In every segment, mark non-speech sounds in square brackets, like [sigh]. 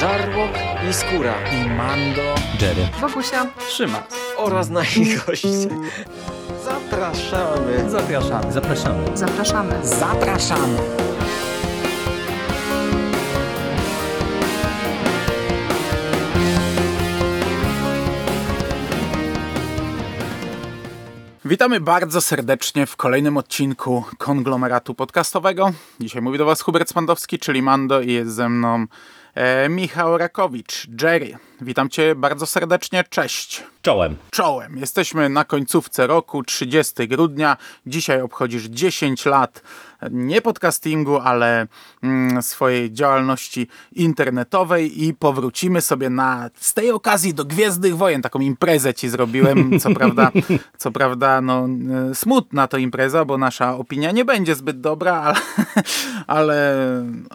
Żarłok i Skóra i Mando, Jerry, Wokusia, Trzyma oraz nasi goście. Zapraszamy. Zapraszamy. zapraszamy. zapraszamy. Zapraszamy. Witamy bardzo serdecznie w kolejnym odcinku konglomeratu podcastowego. Dzisiaj mówi do Was Hubert Spandowski, czyli Mando i jest ze mną Michał Rakowicz, Jerry. Witam Cię bardzo serdecznie, cześć. Czołem. Czołem. Jesteśmy na końcówce roku, 30 grudnia. Dzisiaj obchodzisz 10 lat nie podcastingu, ale mm, swojej działalności internetowej i powrócimy sobie na z tej okazji do Gwiezdnych Wojen. Taką imprezę ci zrobiłem. Co [laughs] prawda, co prawda no, e, smutna to impreza, bo nasza opinia nie będzie zbyt dobra, ale, [laughs] ale,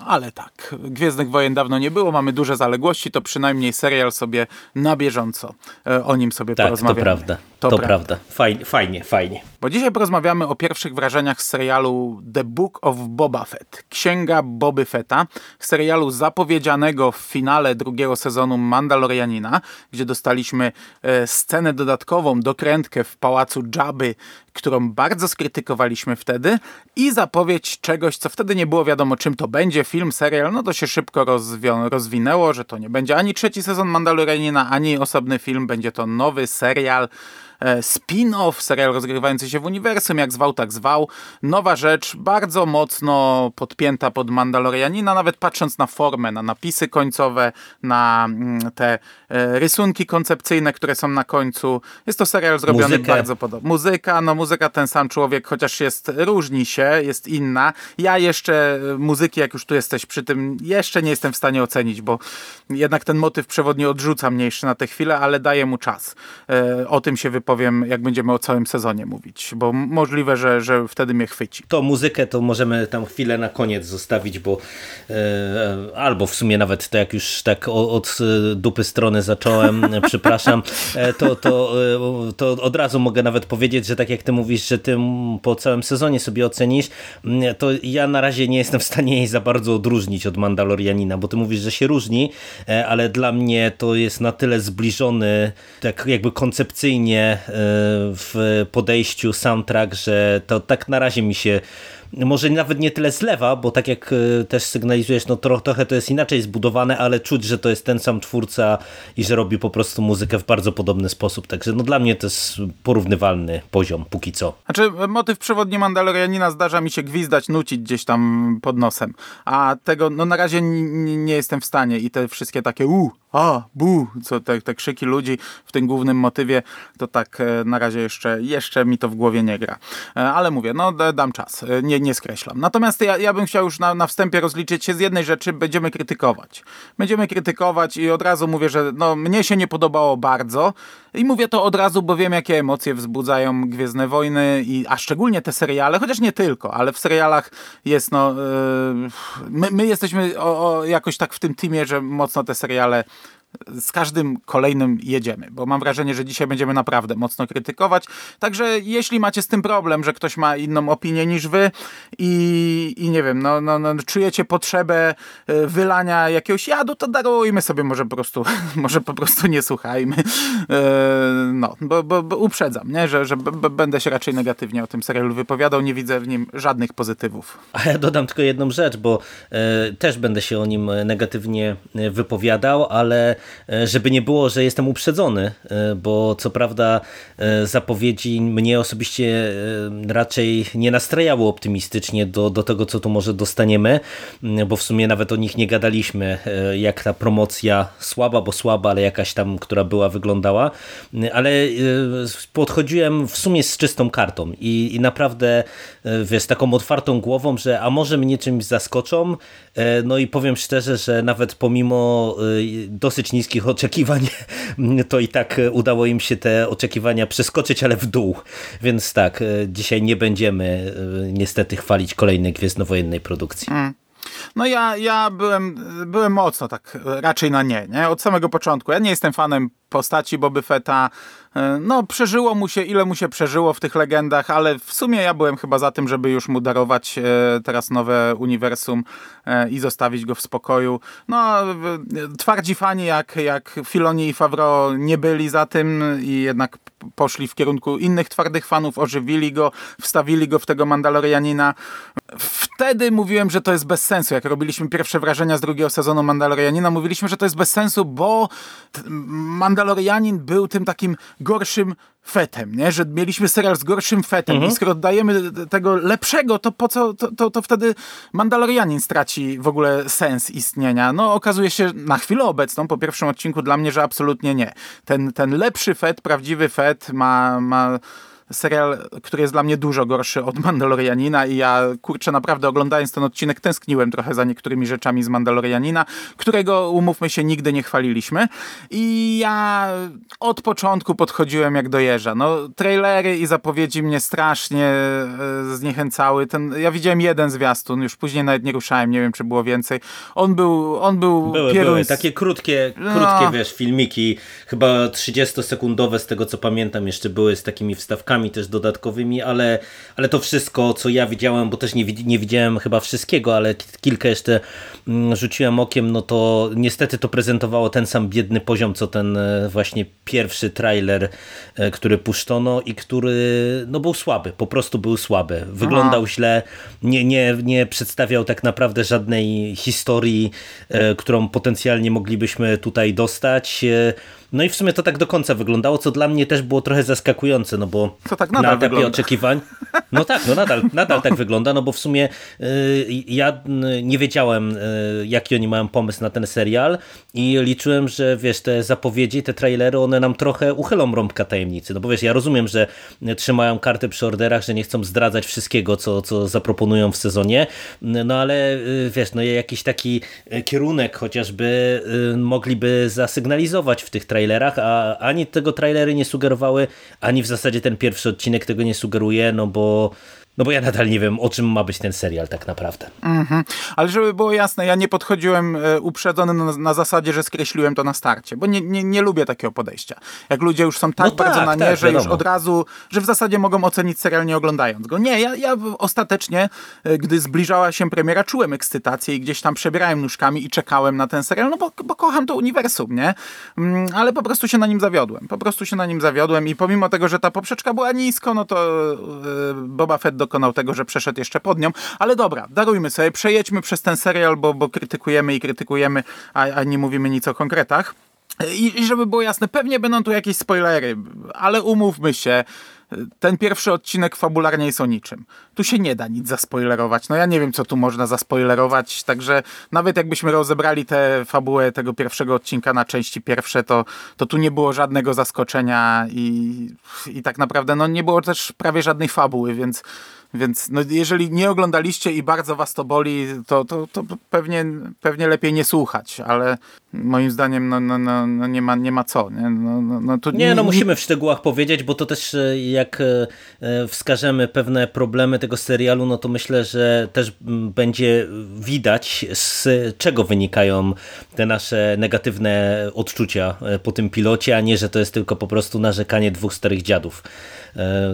ale tak. Gwiezdnych Wojen dawno nie było, mamy duże zaległości, to przynajmniej serial sobie na bieżąco e, o nim sobie tak, porozmawiamy. to prawda. To, to prawda. Fajnie, fajnie, fajnie. Bo dzisiaj porozmawiamy o pierwszych wrażeniach z serialu The Book of Boba Fett. Księga Boby Fetta, serialu zapowiedzianego w finale drugiego sezonu Mandalorianina, gdzie dostaliśmy e, scenę dodatkową, dokrętkę w pałacu Jabby, którą bardzo skrytykowaliśmy wtedy i zapowiedź czegoś, co wtedy nie było wiadomo czym to będzie, film, serial, no to się szybko rozwinęło, że to nie będzie ani trzeci sezon Mandalorianina, ani osobny film, będzie to nowy serial, spin-off, serial rozgrywający się w uniwersum, jak zwał, tak zwał. Nowa rzecz, bardzo mocno podpięta pod Mandalorianina, nawet patrząc na formę, na napisy końcowe, na mm, te e, rysunki koncepcyjne, które są na końcu. Jest to serial zrobiony muzykę. bardzo podobnie. Muzyka, no muzyka ten sam człowiek, chociaż jest, różni się, jest inna. Ja jeszcze e, muzyki, jak już tu jesteś przy tym, jeszcze nie jestem w stanie ocenić, bo jednak ten motyw przewodni odrzuca mnie jeszcze na tę chwilę, ale daje mu czas. O tym się wypowiedzieć powiem, jak będziemy o całym sezonie mówić, bo możliwe, że, że wtedy mnie chwyci. To muzykę to możemy tam chwilę na koniec zostawić, bo e, albo w sumie nawet jak już tak od dupy strony zacząłem, przepraszam, e, to, to, e, to od razu mogę nawet powiedzieć, że tak jak ty mówisz, że ty po całym sezonie sobie ocenisz, to ja na razie nie jestem w stanie jej za bardzo odróżnić od Mandalorianina, bo ty mówisz, że się różni, e, ale dla mnie to jest na tyle zbliżony, tak jakby koncepcyjnie w podejściu soundtrack, że to tak na razie mi się może nawet nie tyle zlewa, bo tak jak e, też sygnalizujesz, no trochę to jest inaczej zbudowane, ale czuć, że to jest ten sam twórca i że robi po prostu muzykę w bardzo podobny sposób. Także no dla mnie to jest porównywalny poziom, póki co. Znaczy motyw przewodni Mandalorianina zdarza mi się gwizdać, nucić gdzieś tam pod nosem, a tego no na razie nie jestem w stanie i te wszystkie takie u, a, bu, co te, te krzyki ludzi w tym głównym motywie, to tak e, na razie jeszcze, jeszcze mi to w głowie nie gra. E, ale mówię, no dam czas, nie, nie skreślam. Natomiast ja, ja bym chciał już na, na wstępie rozliczyć się z jednej rzeczy, będziemy krytykować. Będziemy krytykować i od razu mówię, że no, mnie się nie podobało bardzo i mówię to od razu, bo wiem jakie emocje wzbudzają Gwiezdne Wojny, i, a szczególnie te seriale, chociaż nie tylko, ale w serialach jest no, yy, my, my jesteśmy o, o, jakoś tak w tym teamie, że mocno te seriale z każdym kolejnym jedziemy, bo mam wrażenie, że dzisiaj będziemy naprawdę mocno krytykować. Także jeśli macie z tym problem, że ktoś ma inną opinię niż wy i, i nie wiem, no, no, no, czujecie potrzebę e, wylania jakiegoś jadu, to darujmy sobie może po prostu, [laughs] może po prostu nie słuchajmy. E, no, bo, bo, bo uprzedzam, nie? że, że będę się raczej negatywnie o tym serialu wypowiadał, nie widzę w nim żadnych pozytywów. A ja dodam tylko jedną rzecz, bo e, też będę się o nim negatywnie wypowiadał, ale E, żeby nie było, że jestem uprzedzony, e, bo co prawda e, zapowiedzi mnie osobiście raczej nie nastrajały optymistycznie do, do tego, co tu może dostaniemy, bo w sumie nawet o nich nie gadaliśmy, jak ta promocja słaba, bo słaba, ale jakaś tam, która była, wyglądała, ale podchodziłem w sumie z czystą kartą i, i naprawdę wiesz, taką otwartą głową, że a może mnie czymś zaskoczą, no i powiem szczerze, że nawet pomimo dosyć niskich oczekiwań, [laughs] to i tak udało im się te oczekiwania przeskoczyć, ale w dół. Więc tak, e, dzisiaj nie będziemy e, niestety chwalić kolejnej gwiezdnowojennej produkcji. Mm. No ja, ja byłem, byłem mocno tak raczej na nie, nie, od samego początku. Ja nie jestem fanem postaci Boby Fetta. E, no, przeżyło mu się, ile mu się przeżyło w tych legendach, ale w sumie ja byłem chyba za tym, żeby już mu darować e, teraz nowe uniwersum e, i zostawić go w spokoju. No, twardzi fani jak, jak Filoni i Favreau nie byli za tym i jednak poszli w kierunku innych twardych fanów, ożywili go, wstawili go w tego Mandalorianina. Wtedy mówiłem, że to jest bez sensu. Jak robiliśmy pierwsze wrażenia z drugiego sezonu Mandalorianina, mówiliśmy, że to jest bez sensu, bo Mandalorianin był tym takim gorszym fetem, nie? że mieliśmy serial z gorszym fetem mhm. i skoro dajemy tego lepszego, to po co, to, to, to, wtedy Mandalorianin straci w ogóle sens istnienia. No okazuje się na chwilę obecną, po pierwszym odcinku dla mnie, że absolutnie nie. Ten, ten lepszy fet, prawdziwy fet ma, ma serial, który jest dla mnie dużo gorszy od Mandalorianina i ja, kurczę, naprawdę oglądając ten odcinek tęskniłem trochę za niektórymi rzeczami z Mandalorianina, którego, umówmy się, nigdy nie chwaliliśmy i ja od początku podchodziłem jak do jeża. No, trailery i zapowiedzi mnie strasznie e, zniechęcały. Ten, ja widziałem jeden zwiastun, już później nawet nie ruszałem, nie wiem, czy było więcej. On był, on był były, były takie krótkie, krótkie, no. wiesz, filmiki, chyba 30-sekundowe z tego, co pamiętam, jeszcze były z takimi wstawkami też dodatkowymi, ale, ale to wszystko, co ja widziałem, bo też nie, nie widziałem chyba wszystkiego, ale kilka jeszcze mm, rzuciłem okiem, no to niestety to prezentowało ten sam biedny poziom, co ten e, właśnie pierwszy trailer, e, który puszczono i który no był słaby, po prostu był słaby. Wyglądał Aha. źle, nie, nie, nie przedstawiał tak naprawdę żadnej historii, e, którą potencjalnie moglibyśmy tutaj dostać. No i w sumie to tak do końca wyglądało, co dla mnie też było trochę zaskakujące, no bo to tak nadal na etapie wygląda. oczekiwań. No tak, no nadal, [laughs] nadal tak wygląda, no bo w sumie y, ja y, nie wiedziałem, y, jaki oni mają pomysł na ten serial i liczyłem, że wiesz, te zapowiedzi, te trailery, one nam trochę uchylą rąbka tajemnicy. No bo wiesz, ja rozumiem, że trzymają karty przy orderach, że nie chcą zdradzać wszystkiego, co, co zaproponują w sezonie, no ale y, wiesz, no jakiś taki kierunek chociażby y, mogliby zasygnalizować w tych trailerach trailerach, a ani tego trailery nie sugerowały, ani w zasadzie ten pierwszy odcinek tego nie sugeruje, no bo no bo ja nadal nie wiem, o czym ma być ten serial tak naprawdę. Mm -hmm. Ale żeby było jasne, ja nie podchodziłem e, uprzedzony na, na, zasadzie, że skreśliłem to na starcie, bo nie, nie, nie lubię takiego podejścia. Jak ludzie już są tak no bardzo tak, na nie, tak, że wiadomo. już od razu, że w zasadzie mogą ocenić serial nie oglądając go. Nie, ja, ja ostatecznie, e, gdy zbliżała się premiera, czułem ekscytację i gdzieś tam przebierałem nóżkami i czekałem na ten serial, no bo, bo kocham to uniwersum, nie? Mm, ale po prostu się na nim zawiodłem. Po prostu się na nim zawiodłem i pomimo tego, że ta poprzeczka była nisko, no to yy, Boba Fett dokonał tego, że przeszedł jeszcze pod nią. Ale dobra, darujmy sobie, przejedźmy przez ten serial, bo, bo krytykujemy i krytykujemy, a, a nie mówimy nic o konkretach. I, I żeby było jasne, pewnie będą tu jakieś spoilery, ale umówmy się, ten pierwszy odcinek fabularnie jest o niczym. Tu się nie da nic zaspoilerować. No ja nie wiem, co tu można zaspoilerować, także nawet jakbyśmy rozebrali tę fabułę tego pierwszego odcinka na części pierwsze, to, to tu nie było żadnego zaskoczenia i, i tak naprawdę no, nie było też prawie żadnej fabuły, więc więc no, jeżeli nie oglądaliście i bardzo was to boli, to, to, to pewnie, pewnie lepiej nie słuchać, ale moim zdaniem no, no, no, no nie, ma, nie ma co. Nie, no, no, no, tu, nie, no musimy w szczegółach powiedzieć, bo to też e, jak e, e, wskażemy pewne problemy tego serialu, no to myślę, że też będzie widać z czego wynikają te nasze negatywne odczucia po tym pilocie, a nie, że to jest tylko po prostu narzekanie dwóch starych dziadów.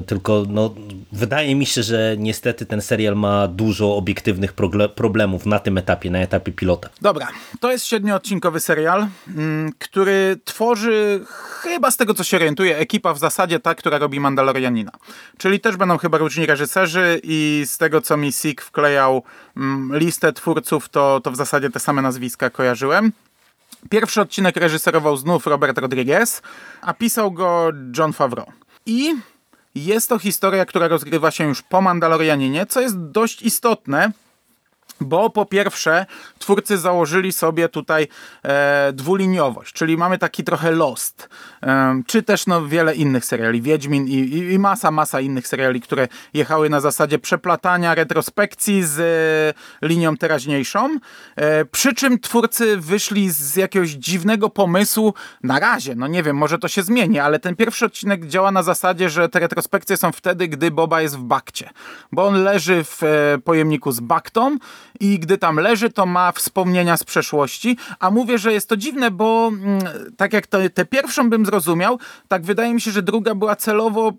Tylko no, wydaje mi się, że niestety ten serial ma dużo obiektywnych problemów na tym etapie, na etapie pilota. Dobra, to jest siedmioodcinkowy serial, mm, który tworzy chyba z tego co się orientuje ekipa w zasadzie ta, która robi Mandalorianina. Czyli też będą chyba różni reżyserzy i z tego co mi Sik wklejał mm, listę twórców, to, to w zasadzie te same nazwiska kojarzyłem. Pierwszy odcinek reżyserował znów Robert Rodriguez, a pisał go John Favreau. I jest to historia, która rozgrywa się już po Mandalorianinie, co jest dość istotne, bo po pierwsze twórcy założyli sobie tutaj e, dwuliniowość, czyli mamy taki trochę Lost, e, czy też no wiele innych seriali, Wiedźmin i, i, i, masa, masa innych seriali, które jechały na zasadzie przeplatania retrospekcji z e, linią teraźniejszą, e, przy czym twórcy wyszli z jakiegoś dziwnego pomysłu, na razie, no nie wiem, może to się zmieni, ale ten pierwszy odcinek działa na zasadzie, że te retrospekcje są wtedy, gdy Boba jest w bakcie, bo on leży w e, pojemniku z baktą i gdy tam leży, to ma wspomnienia z przeszłości, a mówię, że jest to dziwne, bo mm, tak jak tę pierwszą bym zrozumiał, tak wydaje mi się, że druga była celowo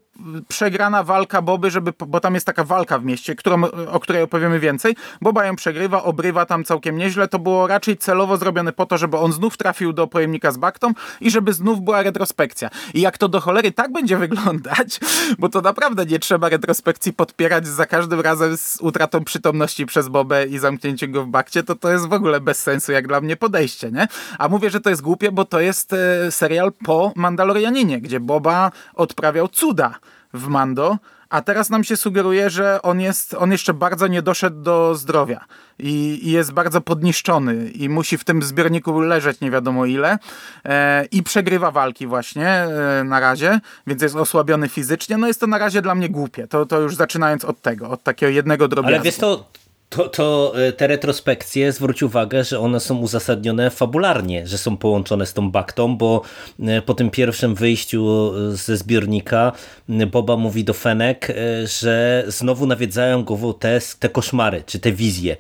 przegrana walka Boby, żeby, bo tam jest taka walka w mieście, którą, o której opowiemy więcej. Boba ją przegrywa, obrywa tam całkiem nieźle. To było raczej celowo zrobione po to, żeby on znów trafił do pojemnika z baktą i żeby znów była retrospekcja. I jak to do cholery tak będzie wyglądać, [laughs] bo to naprawdę nie trzeba retrospekcji podpierać za każdym razem z utratą przytomności przez Bobę i zamknięciem go w bakcie, to to jest w ogóle bez sensu jak dla mnie podejście, nie? A mówię, że to jest głupie, bo to jest e, serial po Mandalorianinie, gdzie Boba odprawiał cuda w Mando, a teraz nam się sugeruje, że on jest, on jeszcze bardzo nie doszedł do zdrowia i, i jest bardzo podniszczony i musi w tym zbiorniku leżeć nie wiadomo ile e, i przegrywa walki właśnie e, na razie, więc jest osłabiony fizycznie. No jest to na razie dla mnie głupie, to, to już zaczynając od tego, od takiego jednego drobiazgu. Ale wiesz to, to, to e, te retrospekcje, zwróć uwagę, że one są uzasadnione fabularnie, że są połączone z tą baktą, bo e, po tym pierwszym wyjściu e, ze zbiornika Boba mówi do Fenek, że znowu nawiedzają go te, te koszmary, czy te wizje.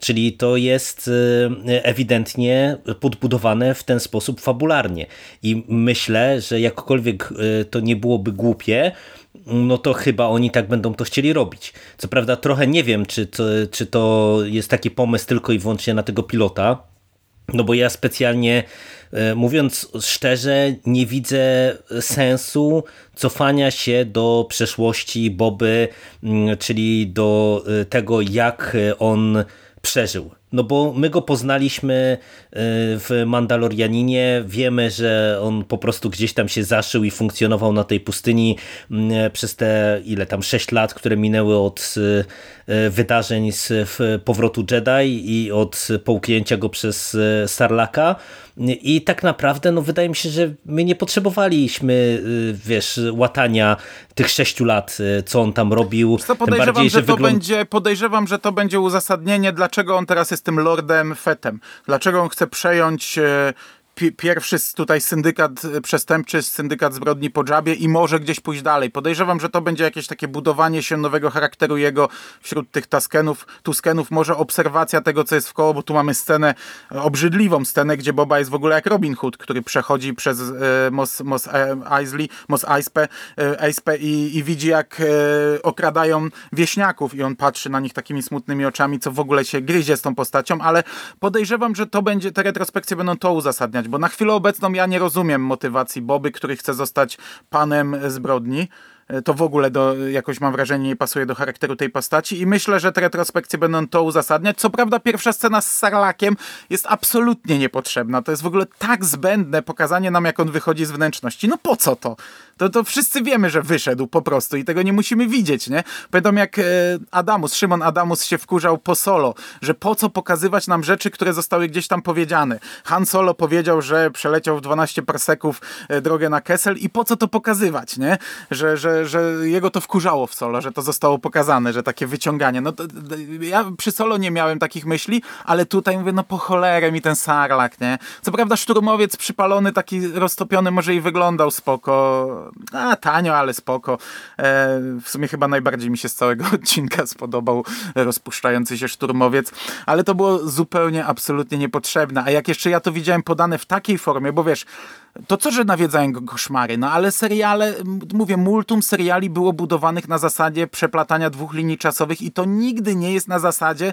Czyli to jest ewidentnie podbudowane w ten sposób fabularnie. I myślę, że jakkolwiek to nie byłoby głupie, no to chyba oni tak będą to chcieli robić. Co prawda trochę nie wiem, czy to, czy to jest taki pomysł tylko i wyłącznie na tego pilota, no bo ja specjalnie, e, mówiąc szczerze, nie widzę sensu cofania się do przeszłości Boby, mm, czyli do e, tego, jak on przeżył. No bo my go poznaliśmy e, w Mandalorianinie, wiemy, że on po prostu gdzieś tam się zaszył i funkcjonował na tej pustyni przez te ile tam 6 lat, które minęły od e, wydarzeń z powrotu Jedi i od połknięcia go przez e, Sarlaka. I tak naprawdę, no wydaje mi się, że my nie potrzebowaliśmy, wiesz, łatania tych sześciu lat, co on tam robił. Co podejrzewam, bardziej, że, że to będzie, podejrzewam, że to będzie uzasadnienie, dlaczego on teraz jest tym Lordem Fetem. Dlaczego on chce przejąć e, pierwszy tutaj syndykat przestępczy, syndykat zbrodni po dżabie i może gdzieś pójść dalej. Podejrzewam, że to będzie jakieś takie budowanie się nowego charakteru jego wśród tych taskenów, tuskenów, może obserwacja tego, co jest w koło, bo tu mamy scenę, obrzydliwą scenę, gdzie Boba jest w ogóle jak Robin Hood, który przechodzi przez e, Mos, Mos e, Eisley, Mos Eispę, e, i, i widzi, jak e, okradają wieśniaków. I on patrzy na nich takimi smutnymi oczami, co w ogóle się gryzie z tą postacią, ale podejrzewam, że to będzie, te retrospekcje będą to uzasadniać bo na chwilę obecną ja nie rozumiem motywacji Boby, który chce zostać panem zbrodni. E, to w ogóle do, jakoś mam wrażenie nie pasuje do charakteru tej postaci i myślę, że te retrospekcje będą to uzasadniać. Co prawda pierwsza scena z Sarlakiem jest absolutnie niepotrzebna. To jest w ogóle tak zbędne pokazanie nam, jak on wychodzi z wnętrzności. No po co to? To, to wszyscy wiemy, że wyszedł po prostu i tego nie musimy widzieć, nie? Pamiętam jak e, Adamus, Szymon Adamus się wkurzał po Solo, że po co pokazywać nam rzeczy, które zostały gdzieś tam powiedziane. Han Solo powiedział, że przeleciał w 12 parseków e, drogę na Kessel i po co to pokazywać, nie? Że, że że, jego to wkurzało w solo, że to zostało pokazane, że takie wyciąganie. No to, ja przy solo nie miałem takich myśli, ale tutaj mówię, no po cholerę mi ten sarlak, nie? Co prawda szturmowiec przypalony, taki roztopiony może i wyglądał spoko, a tanio, ale spoko. E, w sumie chyba najbardziej mi się z całego [laughs] odcinka spodobał rozpuszczający się szturmowiec, ale to było zupełnie, absolutnie niepotrzebne. A jak jeszcze ja to widziałem podane w takiej formie, bo wiesz, to co, że nawiedzają go koszmary, no ale seriale, mówię, multum seriali było budowanych na zasadzie przeplatania dwóch linii czasowych i to nigdy nie jest na zasadzie,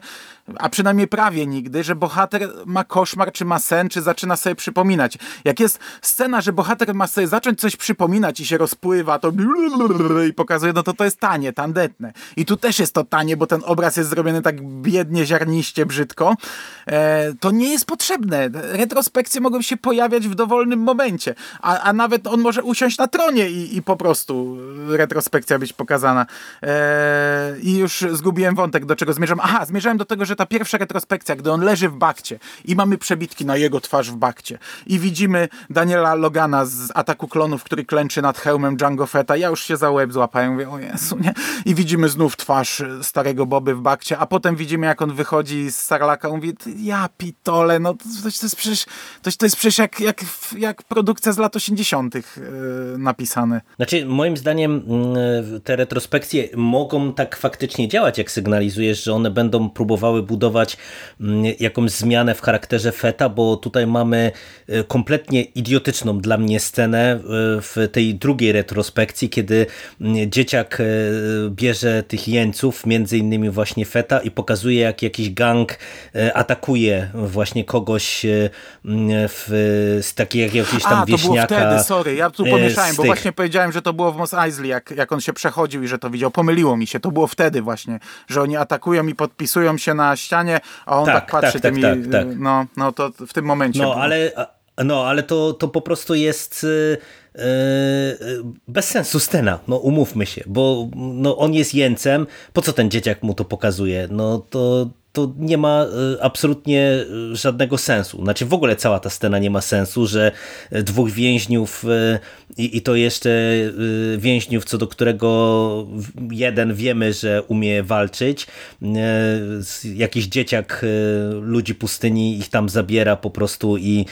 a przynajmniej prawie nigdy, że bohater ma koszmar, czy ma sen, czy zaczyna sobie przypominać. Jak jest scena, że bohater ma sobie zacząć coś przypominać i się rozpływa, to i pokazuje, no to to jest tanie, tandetne. I tu też jest to tanie, bo ten obraz jest zrobiony tak biednie, ziarniście, brzydko. E, to nie jest potrzebne. Retrospekcje mogą się pojawiać w dowolnym momencie momencie. A, a nawet on może usiąść na tronie i, i po prostu retrospekcja być pokazana. Eee, I już zgubiłem wątek, do czego zmierzam. Aha, zmierzałem do tego, że ta pierwsza retrospekcja, gdy on leży w bakcie i mamy przebitki na jego twarz w bakcie i widzimy Daniela Logana z Ataku Klonów, który klęczy nad hełmem Django Fetta. Ja już się za łeb złapałem, mówię, o Jezu, nie? I widzimy znów twarz starego Boby w bakcie, a potem widzimy, jak on wychodzi z Sarlaka, mówi, ja pitole, no to, to, jest przecież, to, to jest przecież jak, jak, jak produkcja z lat 80. Yy, napisane. Znaczy, moim zdaniem mm, te retrospekcje mogą tak faktycznie działać, jak sygnalizujesz, że one będą próbowały budować mm, jakąś zmianę w charakterze Feta, bo tutaj mamy e, kompletnie idiotyczną dla mnie scenę e, w tej drugiej retrospekcji, kiedy mm, dzieciak e, bierze tych jeńców, między innymi właśnie Feta i pokazuje, jak jakiś gang atakuje właśnie kogoś w, z takiego jakiegoś tam A, wieśniaka. to było wtedy, sorry, ja tu pomieszałem, bo właśnie powiedziałem, że to było w Mos Eisley, jak, jak on się przechodził i że to widział. Pomyliło mi się, to było wtedy właśnie, że oni atakują i podpisują się na ścianie, a on tak, tak patrzy tak, tymi... Tak, tak, no, no to w tym momencie No, ale, no, ale to, to po prostu jest... Yy, bez sensu scena, no umówmy się, bo no, on jest jeńcem, po co ten dzieciak mu to pokazuje? No to to nie ma e, absolutnie e, żadnego sensu. Znaczy w ogóle cała ta scena nie ma sensu, że e, dwóch więźniów i, to jeszcze więźniów, co do którego jeden wiemy, że umie walczyć, jakiś dzieciak ludzi pustyni ich tam zabiera po prostu i,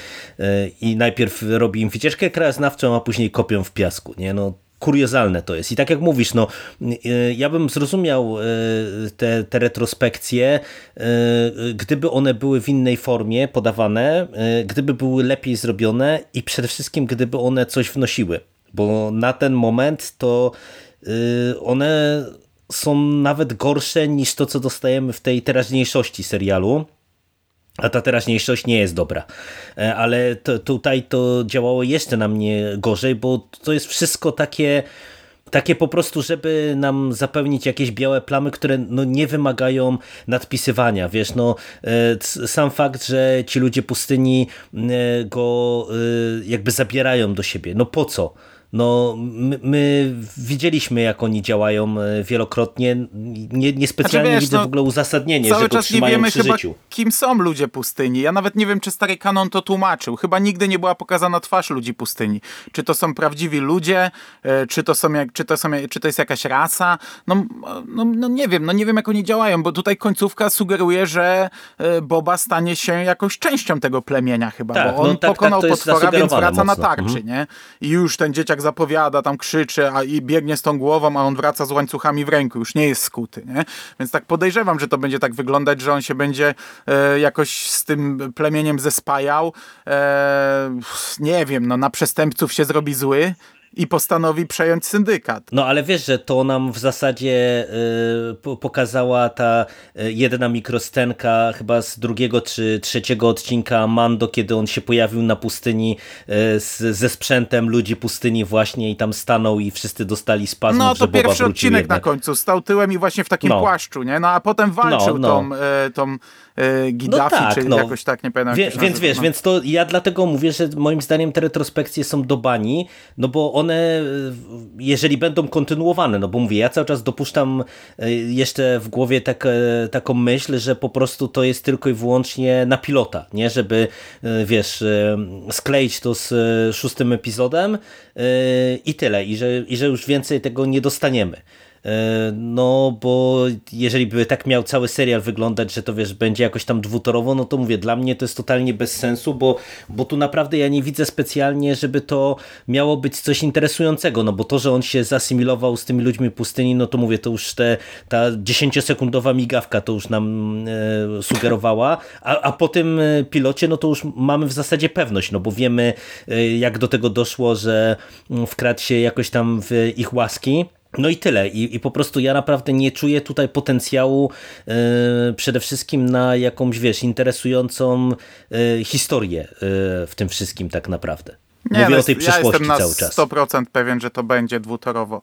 i najpierw robi im wycieczkę krajoznawczą, a później kopią w piasku. Nie? No, kuriozalne to jest. I tak jak mówisz, no, y, ja bym zrozumiał y, te, te retrospekcje, y, gdyby one były w innej formie podawane, gdyby były lepiej zrobione i przede wszystkim gdyby one coś wnosiły. Bo na ten moment to one są nawet gorsze niż to, co dostajemy w tej teraźniejszości serialu. A ta teraźniejszość nie jest dobra. E, ale to, tutaj to działało jeszcze na mnie gorzej, bo to jest wszystko takie takie po prostu, żeby nam zapełnić jakieś białe plamy, które no nie wymagają nadpisywania. Wiesz, no e, sam fakt, że ci ludzie pustyni e, go jakby zabierają do siebie. No po co? No my, my, widzieliśmy, jak oni działają e, wielokrotnie. Nie, niespecjalnie znaczy, wiesz, widzę no, w ogóle uzasadnienie, cały że go czas nie wiemy chyba, życiu. kim są ludzie pustyni. Ja nawet nie wiem, czy stary kanon to tłumaczył. Chyba nigdy nie była pokazana twarz ludzi pustyni. Czy to są prawdziwi ludzie, e, czy to, są jak, czy to, są, czy to jest jakaś rasa. No, no, no nie wiem, no nie wiem, jak oni działają, bo tutaj końcówka sugeruje, że e, Boba stanie się jakąś częścią tego plemienia chyba, tak, bo on no, tak, pokonał tak, potwora, więc wraca mocno. na tarczy, mhm. nie? I już ten dzieciak zapowiada, tam krzyczy a i biegnie z tą głową, a on wraca z łańcuchami w ręku, już nie jest skuty, nie? Więc tak podejrzewam, że to będzie tak wyglądać, że on się będzie e, jakoś z tym plemieniem zespajał. E, nie wiem, no na przestępców się zrobi zły, i postanowi przejąć syndykat. No ale wiesz, że to nam w zasadzie y, pokazała ta y, jedna mikrostenka chyba z drugiego czy trzeciego odcinka Mando, kiedy on się pojawił na pustyni y, z, ze sprzętem ludzi pustyni właśnie i tam stanął i wszyscy dostali spazm, No to pierwszy odcinek jednak. na końcu, stał tyłem i właśnie w takim no. płaszczu, nie? No a potem walczył no, no. tą, tą e, Gaddafi, no tak, czy no. jakoś tak, nie pamiętam. Wie, więc wiesz, więc to ja dlatego mówię, że moim zdaniem te retrospekcje są do bani, no bo one, e, jeżeli będą kontynuowane, no bo mówię, ja cały czas dopuszczam e, jeszcze w głowie tak, e, taką myśl, że po prostu to jest tylko i wyłącznie na pilota, nie, żeby wiesz, skleić to z szóstym epizodem i tyle, i że, i że już więcej tego nie dostaniemy. E, no bo jeżeli by tak miał cały serial wyglądać, że to wiesz, będzie jakoś tam dwutorowo, no to mówię, dla mnie to jest totalnie bez sensu, bo, bo tu naprawdę ja nie widzę specjalnie, żeby to miało być coś interesującego, no bo to, że on się zasymilował z tymi ludźmi pustyni, no to mówię, to już te, ta dziesięciosekundowa migawka to już nam e, sugerowała, a, a po tym e, pilocie, no to już mamy w zasadzie pewność, no bo wiemy e, jak do tego doszło, że mm, wkradł się jakoś tam w ich łaski, no i tyle. I, I, po prostu ja naprawdę nie czuję tutaj potencjału yy, przede wszystkim na jakąś, wiesz, interesującą yy, historię yy, w tym wszystkim tak naprawdę. Mówię nie, o tej ja przyszłości cały czas. Ja jestem na 100% pewien, że to będzie dwutorowo.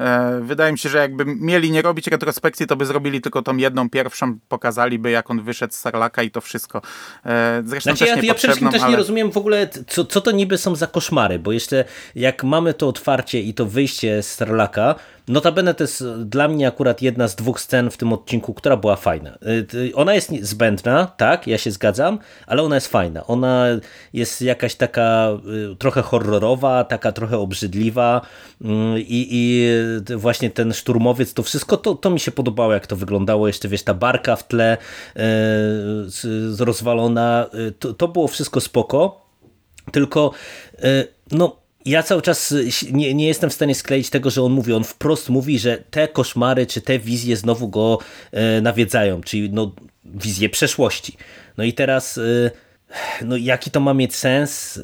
E, wydaje mi się, że jakby mieli nie robić retrospekcji, to by zrobili tylko tą jedną pierwszą, pokazaliby jak on wyszedł z Sarlaka i to wszystko. E, zresztą znaczy, też ja, ja przede wszystkim też ale... nie rozumiem w ogóle, co, co to niby są za koszmary, bo jeszcze jak mamy to otwarcie i to wyjście z Sarlaka, Notabene to jest dla mnie akurat jedna z dwóch scen w tym odcinku, która była fajna. Y, ona jest zbędna, tak, ja się zgadzam, ale ona jest fajna. Ona jest jakaś taka y, trochę horrorowa, taka trochę obrzydliwa y, i, i właśnie ten szturmowiec, to wszystko, to, to mi się podobało, jak to wyglądało. Jeszcze wiesz, ta barka w tle rozwalona, to, to było wszystko spoko. Tylko no ja cały czas nie, nie jestem w stanie skleić tego, że on mówi, on wprost mówi, że te koszmary czy te wizje znowu go e, nawiedzają, czyli no, wizje przeszłości. No i teraz e, no, jaki to ma mieć sens?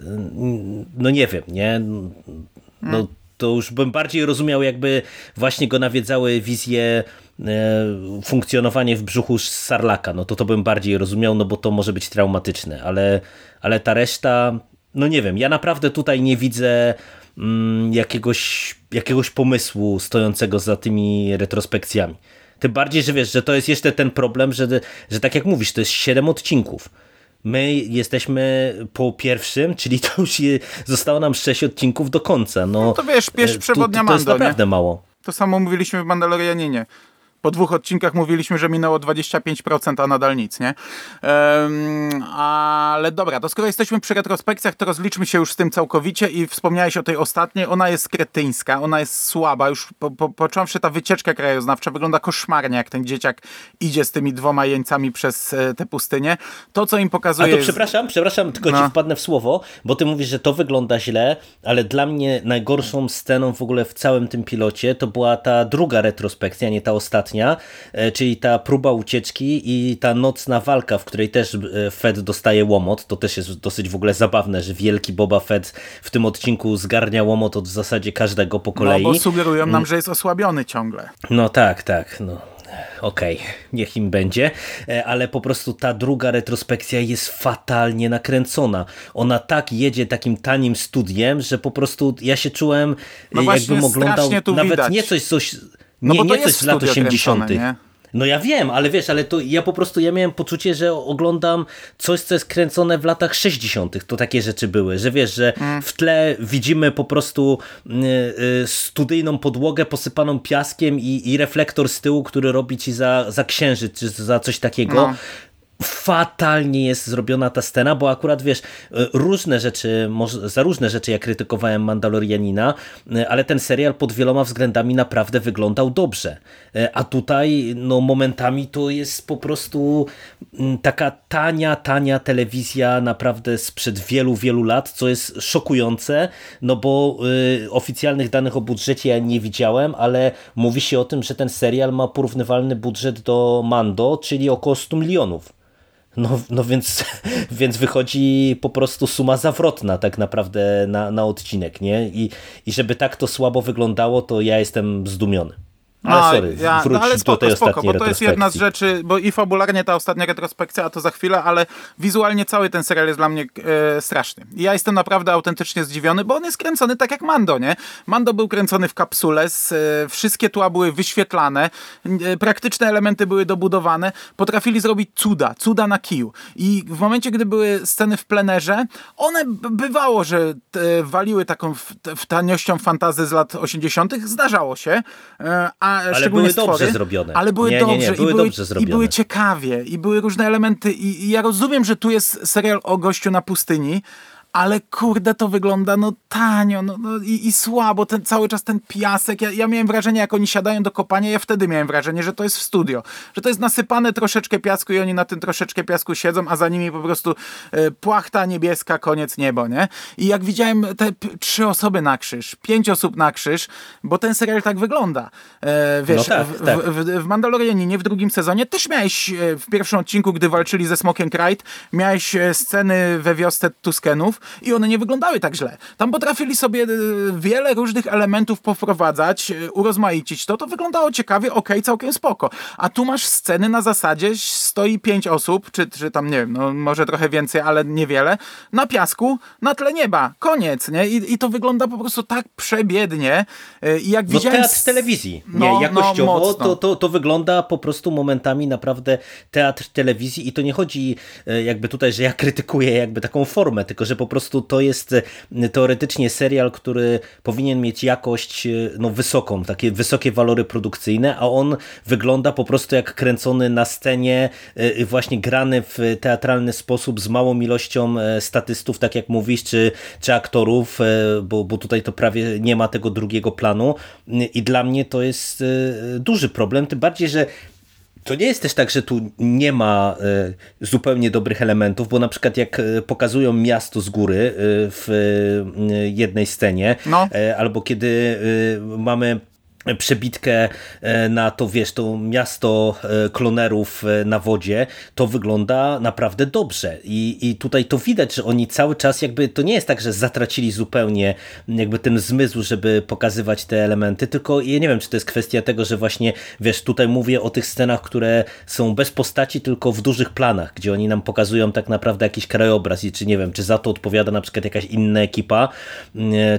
No nie wiem, nie? No, to już bym bardziej rozumiał, jakby właśnie go nawiedzały wizje e, funkcjonowanie w brzuchu sarlaka, no to to bym bardziej rozumiał, no bo to może być traumatyczne, ale, ale ta reszta, no nie wiem, ja naprawdę tutaj nie widzę mm, jakiegoś, jakiegoś pomysłu stojącego za tymi retrospekcjami. Tym bardziej, że wiesz, że to jest jeszcze ten problem, że, że tak jak mówisz, to jest 7 odcinków. My jesteśmy po pierwszym, czyli to już je, zostało nam 6 odcinków do końca. No, no to wiesz, pieś przewodnia to, to, to jest naprawdę nie? mało. To samo mówiliśmy w Mandalorianinie po dwóch odcinkach mówiliśmy, że minęło 25%, a nadal nic, nie? Um, ale dobra, to skoro jesteśmy przy retrospekcjach, to rozliczmy się już z tym całkowicie i wspomniałeś o tej ostatniej, ona jest kretyńska, ona jest słaba, już po, po, począwszy ta wycieczka krajoznawcza wygląda koszmarnie, jak ten dzieciak idzie z tymi dwoma jeńcami przez e, tę pustynię. To, co im pokazuje... A to jest... przepraszam, przepraszam, tylko no. ci wpadnę w słowo, bo ty mówisz, że to wygląda źle, ale dla mnie najgorszą sceną w ogóle w całym tym pilocie to była ta druga retrospekcja, nie ta ostatnia, ostatnia, e, czyli ta próba ucieczki i ta nocna walka, w której też e, Fed dostaje łomot. To też jest dosyć w ogóle zabawne, że wielki Boba Fett w tym odcinku zgarnia łomot od w zasadzie każdego po kolei. No bo sugerują nam, mm. że jest osłabiony ciągle. No tak, tak. No okej, okay, niech im będzie, e, ale po prostu ta druga retrospekcja jest fatalnie nakręcona. Ona tak jedzie takim tanim studiem, że po prostu ja się czułem, no jakbym oglądał nawet widać. nie coś, coś no nie, bo to nie coś z lat 80. Nie? No ja wiem, ale wiesz, ale to ja po prostu ja miałem poczucie, że oglądam coś, co jest kręcone w latach 60. To takie rzeczy były, że wiesz, że mm. w tle widzimy po prostu y, y, studyjną podłogę posypaną piaskiem i, i reflektor z tyłu, który robi ci za, za księżyc, czy za coś takiego. No fatalnie jest zrobiona ta scena, bo akurat wiesz, różne rzeczy, za różne rzeczy ja krytykowałem Mandalorianina, ale ten serial pod wieloma względami naprawdę wyglądał dobrze. A tutaj no momentami to jest po prostu mm, taka tania, tania telewizja naprawdę sprzed wielu, wielu lat, co jest szokujące, no bo y, oficjalnych danych o budżecie ja nie widziałem, ale mówi się o tym, że ten serial ma porównywalny budżet do Mando, czyli około 100 milionów. No, no więc, [laughs] więc wychodzi po prostu suma zawrotna tak naprawdę na, na odcinek, nie? I, I żeby tak to słabo wyglądało, to ja jestem zdumiony. Ale no, sorry, ja, wróć no, ale spoko, do tej spoko, bo to jest jedna z rzeczy, bo i fabularnie ta ostatnia retrospekcja, a to za chwilę, ale wizualnie cały ten serial jest dla mnie e, straszny. I ja jestem naprawdę autentycznie zdziwiony, bo on jest kręcony tak jak Mando, nie? Mando był kręcony w kapsule, z, e, wszystkie tła były wyświetlane, e, praktyczne elementy były dobudowane, potrafili zrobić cuda, cuda na kiju. I w momencie, gdy były sceny w plenerze, one bywało, że waliły taką w, w taniością fantazy z lat 80., zdarzało się, e, ale były stwory, dobrze zrobione. Ale były nie, dobrze, nie, nie, były i, były, dobrze zrobione. i były ciekawie, i były różne elementy. I, I ja rozumiem, że tu jest serial o gościu na pustyni, ale kurde to wygląda no tanio no, no i, i, słabo, ten, cały czas ten piasek. Ja, ja miałem wrażenie, jak oni siadają do kopania, ja wtedy miałem wrażenie, że to jest w studio, że to jest nasypane troszeczkę piasku i oni na tym troszeczkę piasku siedzą, a za nimi po prostu e, płachta niebieska, koniec niebo, nie? I jak widziałem te trzy osoby na krzyż, pięć osób na krzyż, bo ten serial tak wygląda. E, wiesz, no tak, w, tak. W, w, w Mandalorianinie w drugim sezonie też miałeś e, w pierwszym odcinku, gdy walczyli ze Smokiem Krajt, miałeś e, sceny we wiosce Tuskenów, i one nie wyglądały tak źle. Tam potrafili sobie e, wiele różnych elementów poprowadzać, e, urozmaicić to, to wyglądało ciekawie, ok, całkiem spoko. A tu masz sceny na zasadzie, stoi pięć osób, czy, czy tam, nie wiem, no może trochę więcej, ale niewiele, na piasku, na tle nieba, koniec, nie? I, i to wygląda po prostu tak przebiednie. E, I jak no widziałem... teatr telewizji, nie, no, jakościowo no, to, to, to wygląda po prostu momentami naprawdę teatr telewizji i to nie chodzi jakby tutaj, że ja krytykuję jakby taką formę, tylko że po prostu to jest e, teoretycznie serial, który powinien mieć jakość e, no, wysoką, takie wysokie walory produkcyjne, a on wygląda po prostu jak kręcony na scenie, e, właśnie grany w teatralny sposób z małą ilością statystów, tak jak mówisz, czy, czy aktorów, bo, bo tutaj to prawie nie ma tego drugiego planu. I dla mnie to jest duży problem, tym bardziej, że To nie jest też tak, że tu nie ma y, zupełnie dobrych elementów, bo na przykład jak y, pokazują miasto z góry y, w jednej scenie, no. albo kiedy mamy przebitkę e, na to, wiesz, to miasto e, klonerów e, na wodzie, to wygląda naprawdę dobrze. I, i tutaj to widać, że oni cały czas jakby, to nie jest tak, że zatracili zupełnie jakby ten zmysł, żeby pokazywać te elementy, tylko ja nie wiem, czy to jest kwestia tego, że właśnie, wiesz, tutaj mówię o tych scenach, które są bez postaci, tylko w dużych planach, gdzie oni nam pokazują tak naprawdę jakiś krajobraz i czy nie wiem, czy za to odpowiada na przykład jakaś inna ekipa,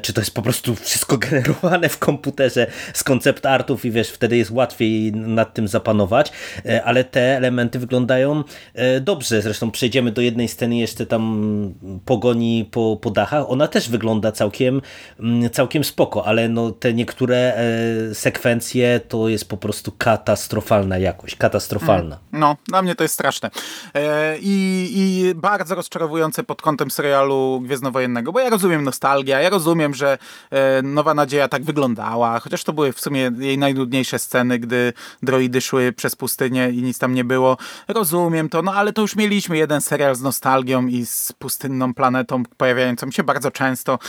czy to jest po prostu wszystko [laughs] generowane w komputerze, skąd koncept artów i wiesz, wtedy jest łatwiej nad tym zapanować, e, ale te elementy wyglądają e, dobrze. Zresztą przejdziemy do jednej sceny jeszcze tam pogoni po, po dachach. Ona też wygląda całkiem, mm, całkiem spoko, ale no te niektóre e, sekwencje to jest po prostu katastrofalna jakość, katastrofalna. Mm. No, dla mnie to jest straszne. I, I bardzo rozczarowujące pod kątem serialu Gwiezdnowojennego, bo ja rozumiem nostalgię, ja rozumiem, że Nowa Nadzieja tak wyglądała, chociaż to były w sumie jej najnudniejsze sceny, gdy droidy szły przez pustynię i nic tam nie było. Rozumiem to, no ale to już mieliśmy jeden serial z nostalgią i z pustynną planetą pojawiającą się bardzo często,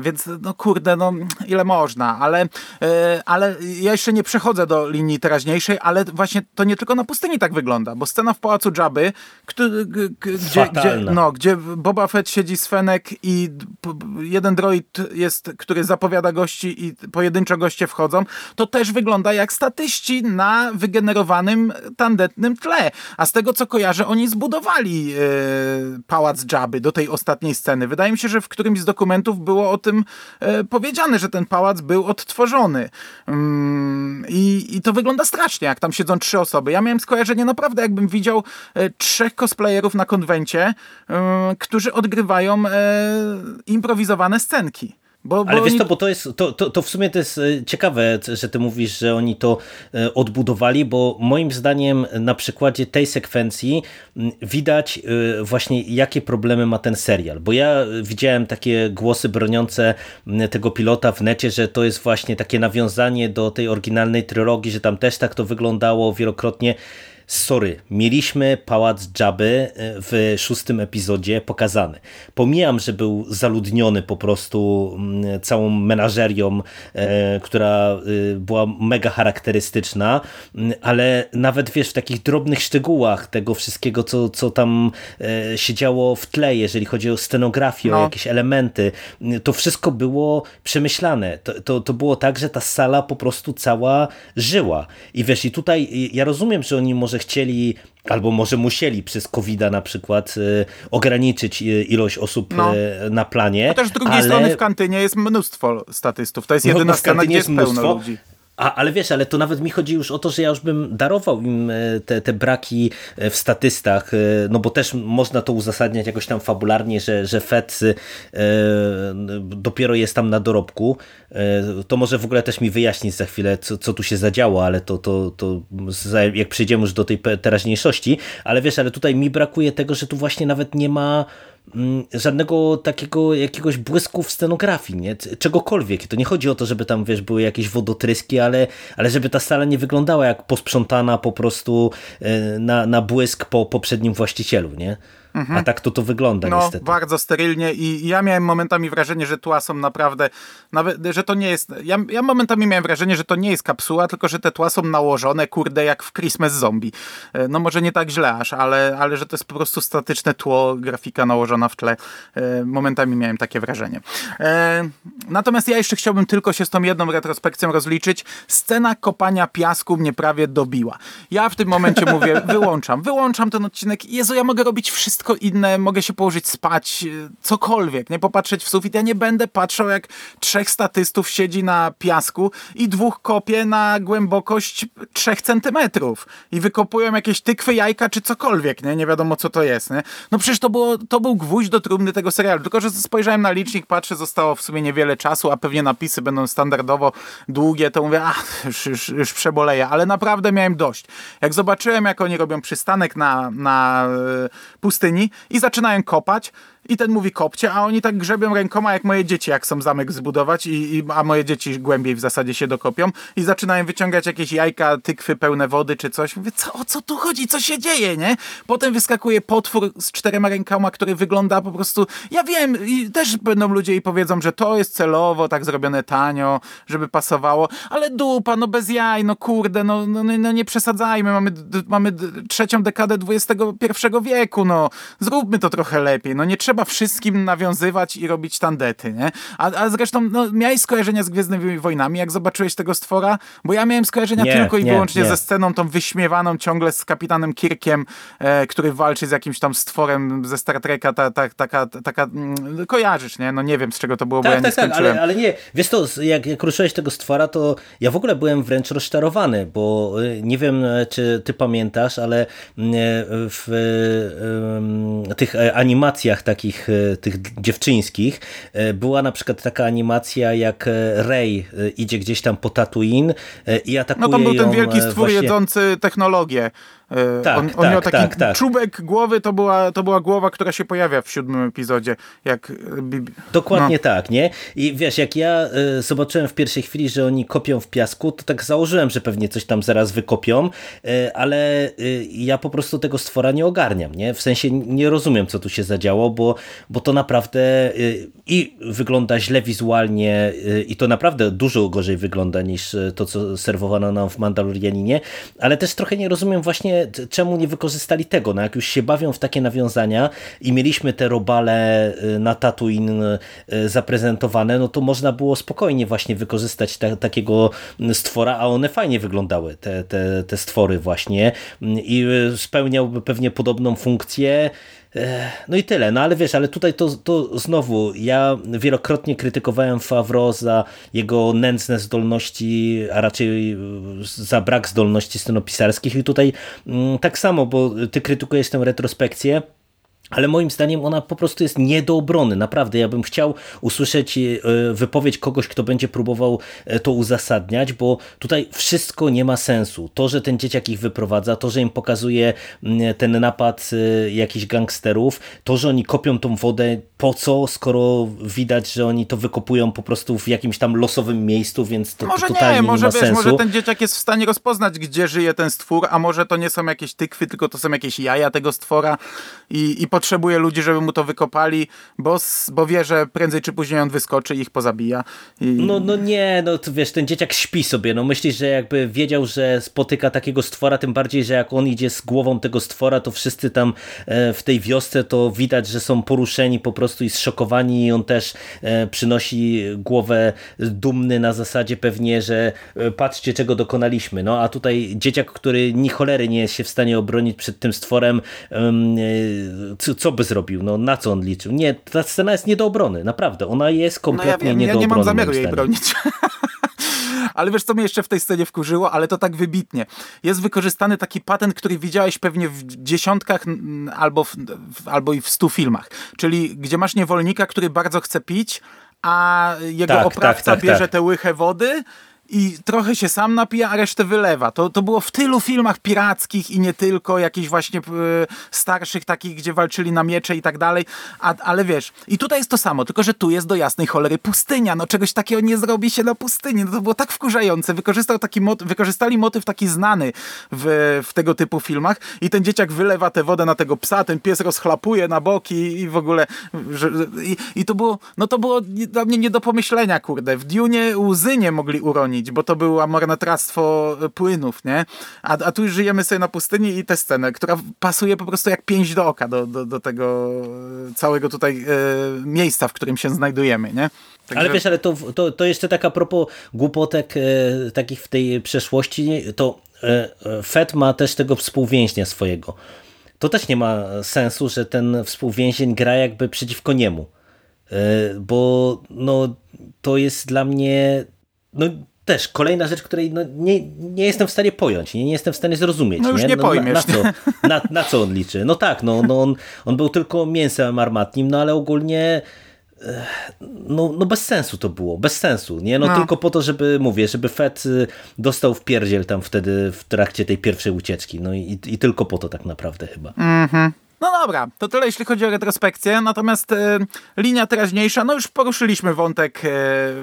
więc no kurde, no ile można, ale, e, ale ja jeszcze nie przechodzę do linii teraźniejszej, ale właśnie to nie tylko na pustyni tak wygląda, bo scena w Pałacu Jabby, który, gdzie, gdzie, no, gdzie Boba Fett siedzi z Fenek i jeden droid jest, który zapowiada gości i pojedynczo goście wchodzą, to też wygląda jak statyści na wygenerowanym tandetnym tle. A z tego co kojarzę, oni zbudowali yy, pałac Dżaby do tej ostatniej sceny. Wydaje mi się, że w którymś z dokumentów było o tym yy, powiedziane, że ten pałac był odtworzony. Yy, i, I to wygląda strasznie, jak tam siedzą trzy osoby. Ja miałem skojarzenie naprawdę, jakbym widział yy, trzech cosplayerów na konwencie, yy, którzy odgrywają improwizowane scenki. Bo, bo Ale wiesz oni... to, bo to jest, to, to, to w sumie to jest e, ciekawe, że ty mówisz, że oni to e, odbudowali, bo moim zdaniem na przykładzie tej sekwencji widać e, właśnie jakie problemy ma ten serial, bo ja widziałem takie głosy broniące tego pilota w necie, że to jest właśnie takie nawiązanie do tej oryginalnej trylogii, że tam też tak to wyglądało wielokrotnie sorry, mieliśmy pałac Jabby e, w szóstym epizodzie pokazany. Pomijam, że był zaludniony po prostu mm, całą menażerią, e, która e, była mega charakterystyczna, mm, ale nawet wiesz, w takich drobnych szczegółach tego wszystkiego, co, co tam się działo w tle, jeżeli chodzi o scenografię, no. o jakieś elementy, mm, to wszystko było przemyślane. To, to, to było tak, że ta sala po prostu cała żyła. I wiesz, i tutaj ja rozumiem, że oni może może chcieli, albo może musieli przez covid na przykład e, ograniczyć e, ilość osób no. E, na planie. Chociaż z drugiej ale... strony w kantynie jest mnóstwo statystów. To jest no, jedyna no, scena, gdzie jest pełno ludzi. A, ale wiesz, ale to nawet mi chodzi już o to, że ja już bym darował im e, te, te braki e, w statystach, e, no bo też można to uzasadniać jakoś tam fabularnie, że, że Fed dopiero jest tam na dorobku. To może w ogóle też mi wyjaśnić za chwilę, co, co tu się zadziało, ale to, to, to jak przejdziemy już do tej teraźniejszości, ale wiesz, ale tutaj mi brakuje tego, że tu właśnie nawet nie ma żadnego takiego jakiegoś błysku w scenografii, nie? czegokolwiek. To nie chodzi o to, żeby tam, wiesz, były jakieś wodotryski, ale, ale żeby ta sala nie wyglądała jak posprzątana po prostu e, na, na błysk po poprzednim właścicielu, nie? Mhm. A tak to to wygląda no, niestety. bardzo sterylnie i ja miałem momentami wrażenie, że tła są naprawdę, nawet, że to nie jest, ja, ja momentami miałem wrażenie, że to nie jest kapsuła, tylko że te tła są nałożone, kurde, jak w Christmas Zombie. E, no może nie tak źle aż, ale, ale że to jest po prostu statyczne tło, grafika nałożona w tle. E, momentami miałem takie wrażenie. E, natomiast ja jeszcze chciałbym tylko się z tą jedną retrospekcją rozliczyć. Scena kopania piasku mnie prawie dobiła. Ja w tym momencie mówię, wyłączam, wyłączam ten odcinek. Jezu, ja mogę robić wszystko wszystko inne, mogę się położyć spać, y, cokolwiek, nie popatrzeć w sufit. Ja nie będę patrzał, jak trzech statystów siedzi na piasku i dwóch kopie na głębokość trzech centymetrów i wykopują jakieś tykwy, jajka czy cokolwiek, nie? Nie wiadomo, co to jest, nie? No przecież to, było, to był gwóźdź do trumny tego serialu, tylko że spojrzałem na licznik, patrzę, zostało w sumie niewiele czasu, a pewnie napisy będą standardowo długie, to mówię, ach, już, już, już przeboleję, ale naprawdę miałem dość. Jak zobaczyłem, jak oni robią przystanek na, na e, i zaczynają kopać i ten mówi kopcie, a oni tak grzebią rękoma jak moje dzieci, jak są zamek zbudować, i, i, a moje dzieci głębiej w zasadzie się dokopią i zaczynają wyciągać jakieś jajka, tykwy pełne wody czy coś. Mówię, co, o co tu chodzi, co się dzieje, nie? Potem wyskakuje potwór z czterema rękoma, który wygląda po prostu, ja wiem, i też będą ludzie i powiedzą, że to jest celowo, tak zrobione tanio, żeby pasowało, ale dupa, no bez jaj, no kurde, no, no, no nie przesadzajmy, mamy, mamy trzecią dekadę XXI wieku, no zróbmy to trochę lepiej, no nie trzeba wszystkim nawiązywać i robić tandety, nie? A, a zresztą, no miałeś skojarzenia z Gwiezdnymi Wojnami, jak zobaczyłeś tego stwora? Bo ja miałem skojarzenia nie, tylko i nie, wyłącznie nie. ze sceną tą wyśmiewaną ciągle z kapitanem Kirkiem, e, który walczy z jakimś tam stworem ze Star Treka, ta, ta, taka, taka mm, kojarzysz, nie? No nie wiem z czego to było, bo Tak, ja tak, nie tak, skończyłem. ale, ale nie, wiesz to, jak, jak ruszyłeś tego stwora, to ja w ogóle byłem wręcz rozczarowany, bo y, nie wiem, e, czy ty pamiętasz, ale mm, w em, tych e, animacjach takich, e, tych dziewczyńskich, e, była na przykład taka animacja, jak e, Rey idzie gdzieś tam po Tatooine i atakuje No tam był ten wielki stwór właśnie... jedzący technologię. E, Tak, on, on tak, miał taki tak, tak. czubek głowy, to była, to była głowa, która się pojawia w siódmym epizodzie. Jak, e, Dokładnie no. tak, nie? I wiesz, jak ja y, zobaczyłem w pierwszej chwili, że oni kopią w piasku, to tak założyłem, że pewnie coś tam zaraz wykopią, ale ja po prostu tego stwora nie ogarniam, nie? W sensie nie rozumiem, co tu się zadziało, bo, bo to naprawdę i wygląda źle wizualnie i to naprawdę dużo gorzej wygląda niż to, co serwowano nam w Mandalorianinie, ale też trochę nie rozumiem właśnie, czemu nie wykorzystali tego, no jak już się bawią w takie nawiązania i mieliśmy te robale y, na Tatooine y, zaprezentowane, no to można było spokojnie właśnie wykorzystać ta, takiego stwora, a one fajnie wyglądały, te, te, te stwory właśnie Mm, i y, spełniałby pewnie podobną funkcję. No i tyle, no ale wiesz, ale tutaj to, to znowu, ja wielokrotnie krytykowałem Favreau za jego nędzne zdolności, a raczej y, za brak zdolności scenopisarskich i tutaj mm, tak samo, bo ty krytykujesz tę retrospekcję, ale moim zdaniem ona po prostu jest nie do obrony. Naprawdę, ja bym chciał usłyszeć e, wypowiedź kogoś, kto będzie próbował e, to uzasadniać, bo tutaj wszystko nie ma sensu. To, że ten dzieciak ich wyprowadza, to, że im pokazuje mm, ten napad e, jakichś gangsterów, to, że oni kopią tą wodę, po co, skoro widać, że oni to wykopują po prostu w jakimś tam losowym miejscu, więc to, Może to totalnie nie, może ma wiesz, sensu. może ten dzieciak jest w stanie rozpoznać, gdzie żyje ten stwór, a może to nie są jakieś tykwy, tylko to są jakieś jaja tego stwora i, i potrzebuje ludzi, żeby mu to wykopali, bo, bo wie, że prędzej czy później on wyskoczy i ich pozabija. I... No, no nie, no to wiesz, ten dzieciak śpi sobie, no myślisz, że jakby wiedział, że spotyka takiego stwora, tym bardziej, że jak on idzie z głową tego stwora, to wszyscy tam e, w tej wiosce to widać, że są poruszeni po prostu i zszokowani i on też e, przynosi głowę dumny na zasadzie pewnie, że e, patrzcie czego dokonaliśmy, no a tutaj dzieciak, który ni cholery nie jest się w stanie obronić przed tym stworem, em, co, co by zrobił, no na co on liczył? Nie, ta scena jest nie do obrony, naprawdę, ona jest No ja kompletnie wiem, nie ja do nie mam obrony, zamiaru jej bronić. [laughs] Ale wiesz, co mnie jeszcze w tej scenie wkurzyło, ale to tak wybitnie. Jest wykorzystany taki patent, który widziałeś pewnie w dziesiątkach albo, w, w, albo i w stu filmach. Czyli gdzie masz niewolnika, który bardzo chce pić, a jego Tak, oprawca tak, tak, bierze tak. tę łychę wody i trochę się sam napija, a resztę wylewa. To, to było w tylu filmach pirackich i nie tylko, jakichś właśnie e, starszych takich, gdzie walczyli na miecze i tak dalej. A, ale wiesz, i tutaj jest to samo, tylko że tu jest do jasnej cholery pustynia. No czegoś takiego nie zrobi się na pustyni. No to było tak wkurzające. Wykorzystał taki mot, wykorzystali motyw taki znany w, w tego typu filmach i ten dzieciak wylewa tę wodę na tego psa, ten pies rozchlapuje na boki i w ogóle że, i, i to było, no to było dla mnie nie do pomyślenia, kurde. W Dune łzy nie mogli uronić, bo to było marnotrawstwo płynów, nie? A, a tu już żyjemy sobie na pustyni i tę scenę, która pasuje po prostu jak pięść do oka do, do, do tego e, całego tutaj e, miejsca, w którym się znajdujemy, nie? Także- Ale wiesz, ale to, to, to jeszcze tak a propos głupotek e, takich w tej przeszłości, to e, e, Fed ma też tego współwięźnia swojego. To też nie ma sensu, że ten współwięzień gra jakby przeciwko niemu. E, bo no, to jest dla mnie no, też kolejna rzecz, której no, nie, nie jestem w stanie pojąć, nie, nie jestem w stanie zrozumieć. No już nie na, pojmiesz, na, co, na, na co on liczy? No tak, no, no on, on był tylko mięsem armatnim, no ale ogólnie no, no bez sensu to było, bez sensu, nie? No, No. tylko po to, żeby, mówię, żeby Fed y, dostał w pierdziel tam wtedy w trakcie tej pierwszej ucieczki, no i, i tylko po to tak naprawdę chyba. No No dobra, to tyle jeśli chodzi o retrospekcję, natomiast e, linia teraźniejsza, no już poruszyliśmy wątek e,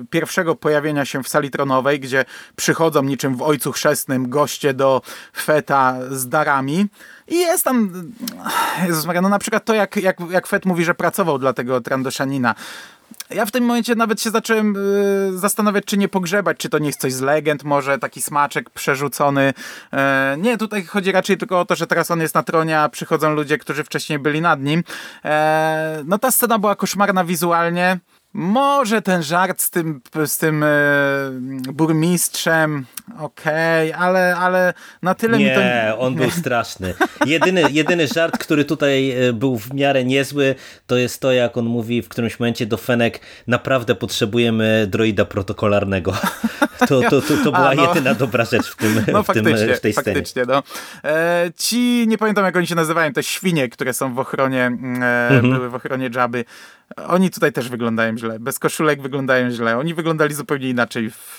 pierwszego pojawienia się w sali tronowej, gdzie przychodzą niczym w Ojcu Chrzestnym goście do Feta z darami. I jest tam, Jezus Maria, no na przykład to, jak, jak, jak Fet mówi, że pracował dla tego Trandoszanina. Ja w tym momencie nawet się zacząłem y, zastanawiać, czy nie pogrzebać, czy to nie jest coś z legend, może taki smaczek przerzucony. E, nie, tutaj chodzi raczej tylko o to, że teraz on jest na tronie, a przychodzą ludzie, którzy wcześniej byli nad nim. E, no ta scena była koszmarna wizualnie. Może ten żart z tym, z tym e, burmistrzem, okej, okay, ale, ale na tyle nie, mi to... Nie, on był straszny. Jedyny, jedyny żart, który tutaj e, był w miarę niezły, to jest to, jak on mówi w którymś momencie do Fenek, naprawdę potrzebujemy droida protokolarnego. To, to, to, to [laughs] była A, no. jedyna dobra rzecz w, tym, [laughs] no, w, tym, w tej scenie. Faktycznie, no. E, ci, nie pamiętam jak oni się nazywają, te świnie, które są w ochronie, mm, e, mhm. były w ochronie Jabby, oni tutaj też wyglądają źle. Bez koszulek wyglądają źle. Oni wyglądali zupełnie inaczej w,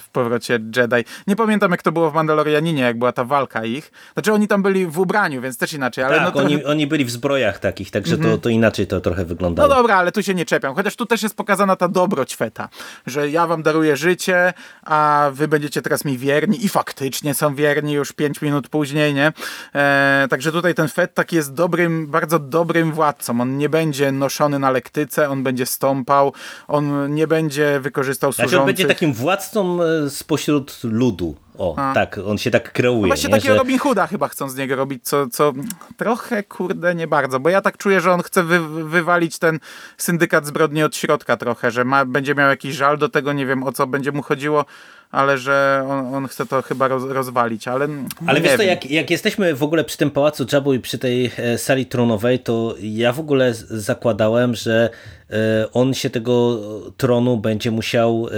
w powrocie Jedi. Nie pamiętam, jak to było w Mandalorianinie, jak była ta walka ich. Znaczy, oni tam byli w ubraniu, więc też inaczej. Ale tak, no oni, oni byli w zbrojach takich, także to, to inaczej to trochę wyglądało. No dobra, ale tu się nie czepiam. Chociaż tu też jest pokazana ta dobroć Feta, że ja wam daruję życie, a wy będziecie teraz mi wierni i faktycznie są wierni już pięć minut później, nie? E, także tutaj ten Fet taki jest dobrym, bardzo dobrym władcą. On nie będzie noszony na lektyce, on będzie stąpał, on nie będzie wykorzystał służących. Znaczy on będzie takim władcą e, spośród ludu. O, A. tak, on się tak kreuje. No właśnie nie? takiego że... Robin Hooda chyba chcą z niego robić, co, co trochę, kurde, nie bardzo, bo ja tak czuję, że on chce wy, wywalić ten syndykat zbrodni od środka trochę, że ma, będzie miał jakiś żal do tego, nie wiem o co będzie mu chodziło, ale że on, on chce to chyba roz, rozwalić, ale Ale wiesz to, jak, jak jesteśmy w ogóle przy tym Pałacu Jabu i przy tej e, sali tronowej, to ja w ogóle zakładałem, że e, on się tego tronu będzie musiał e,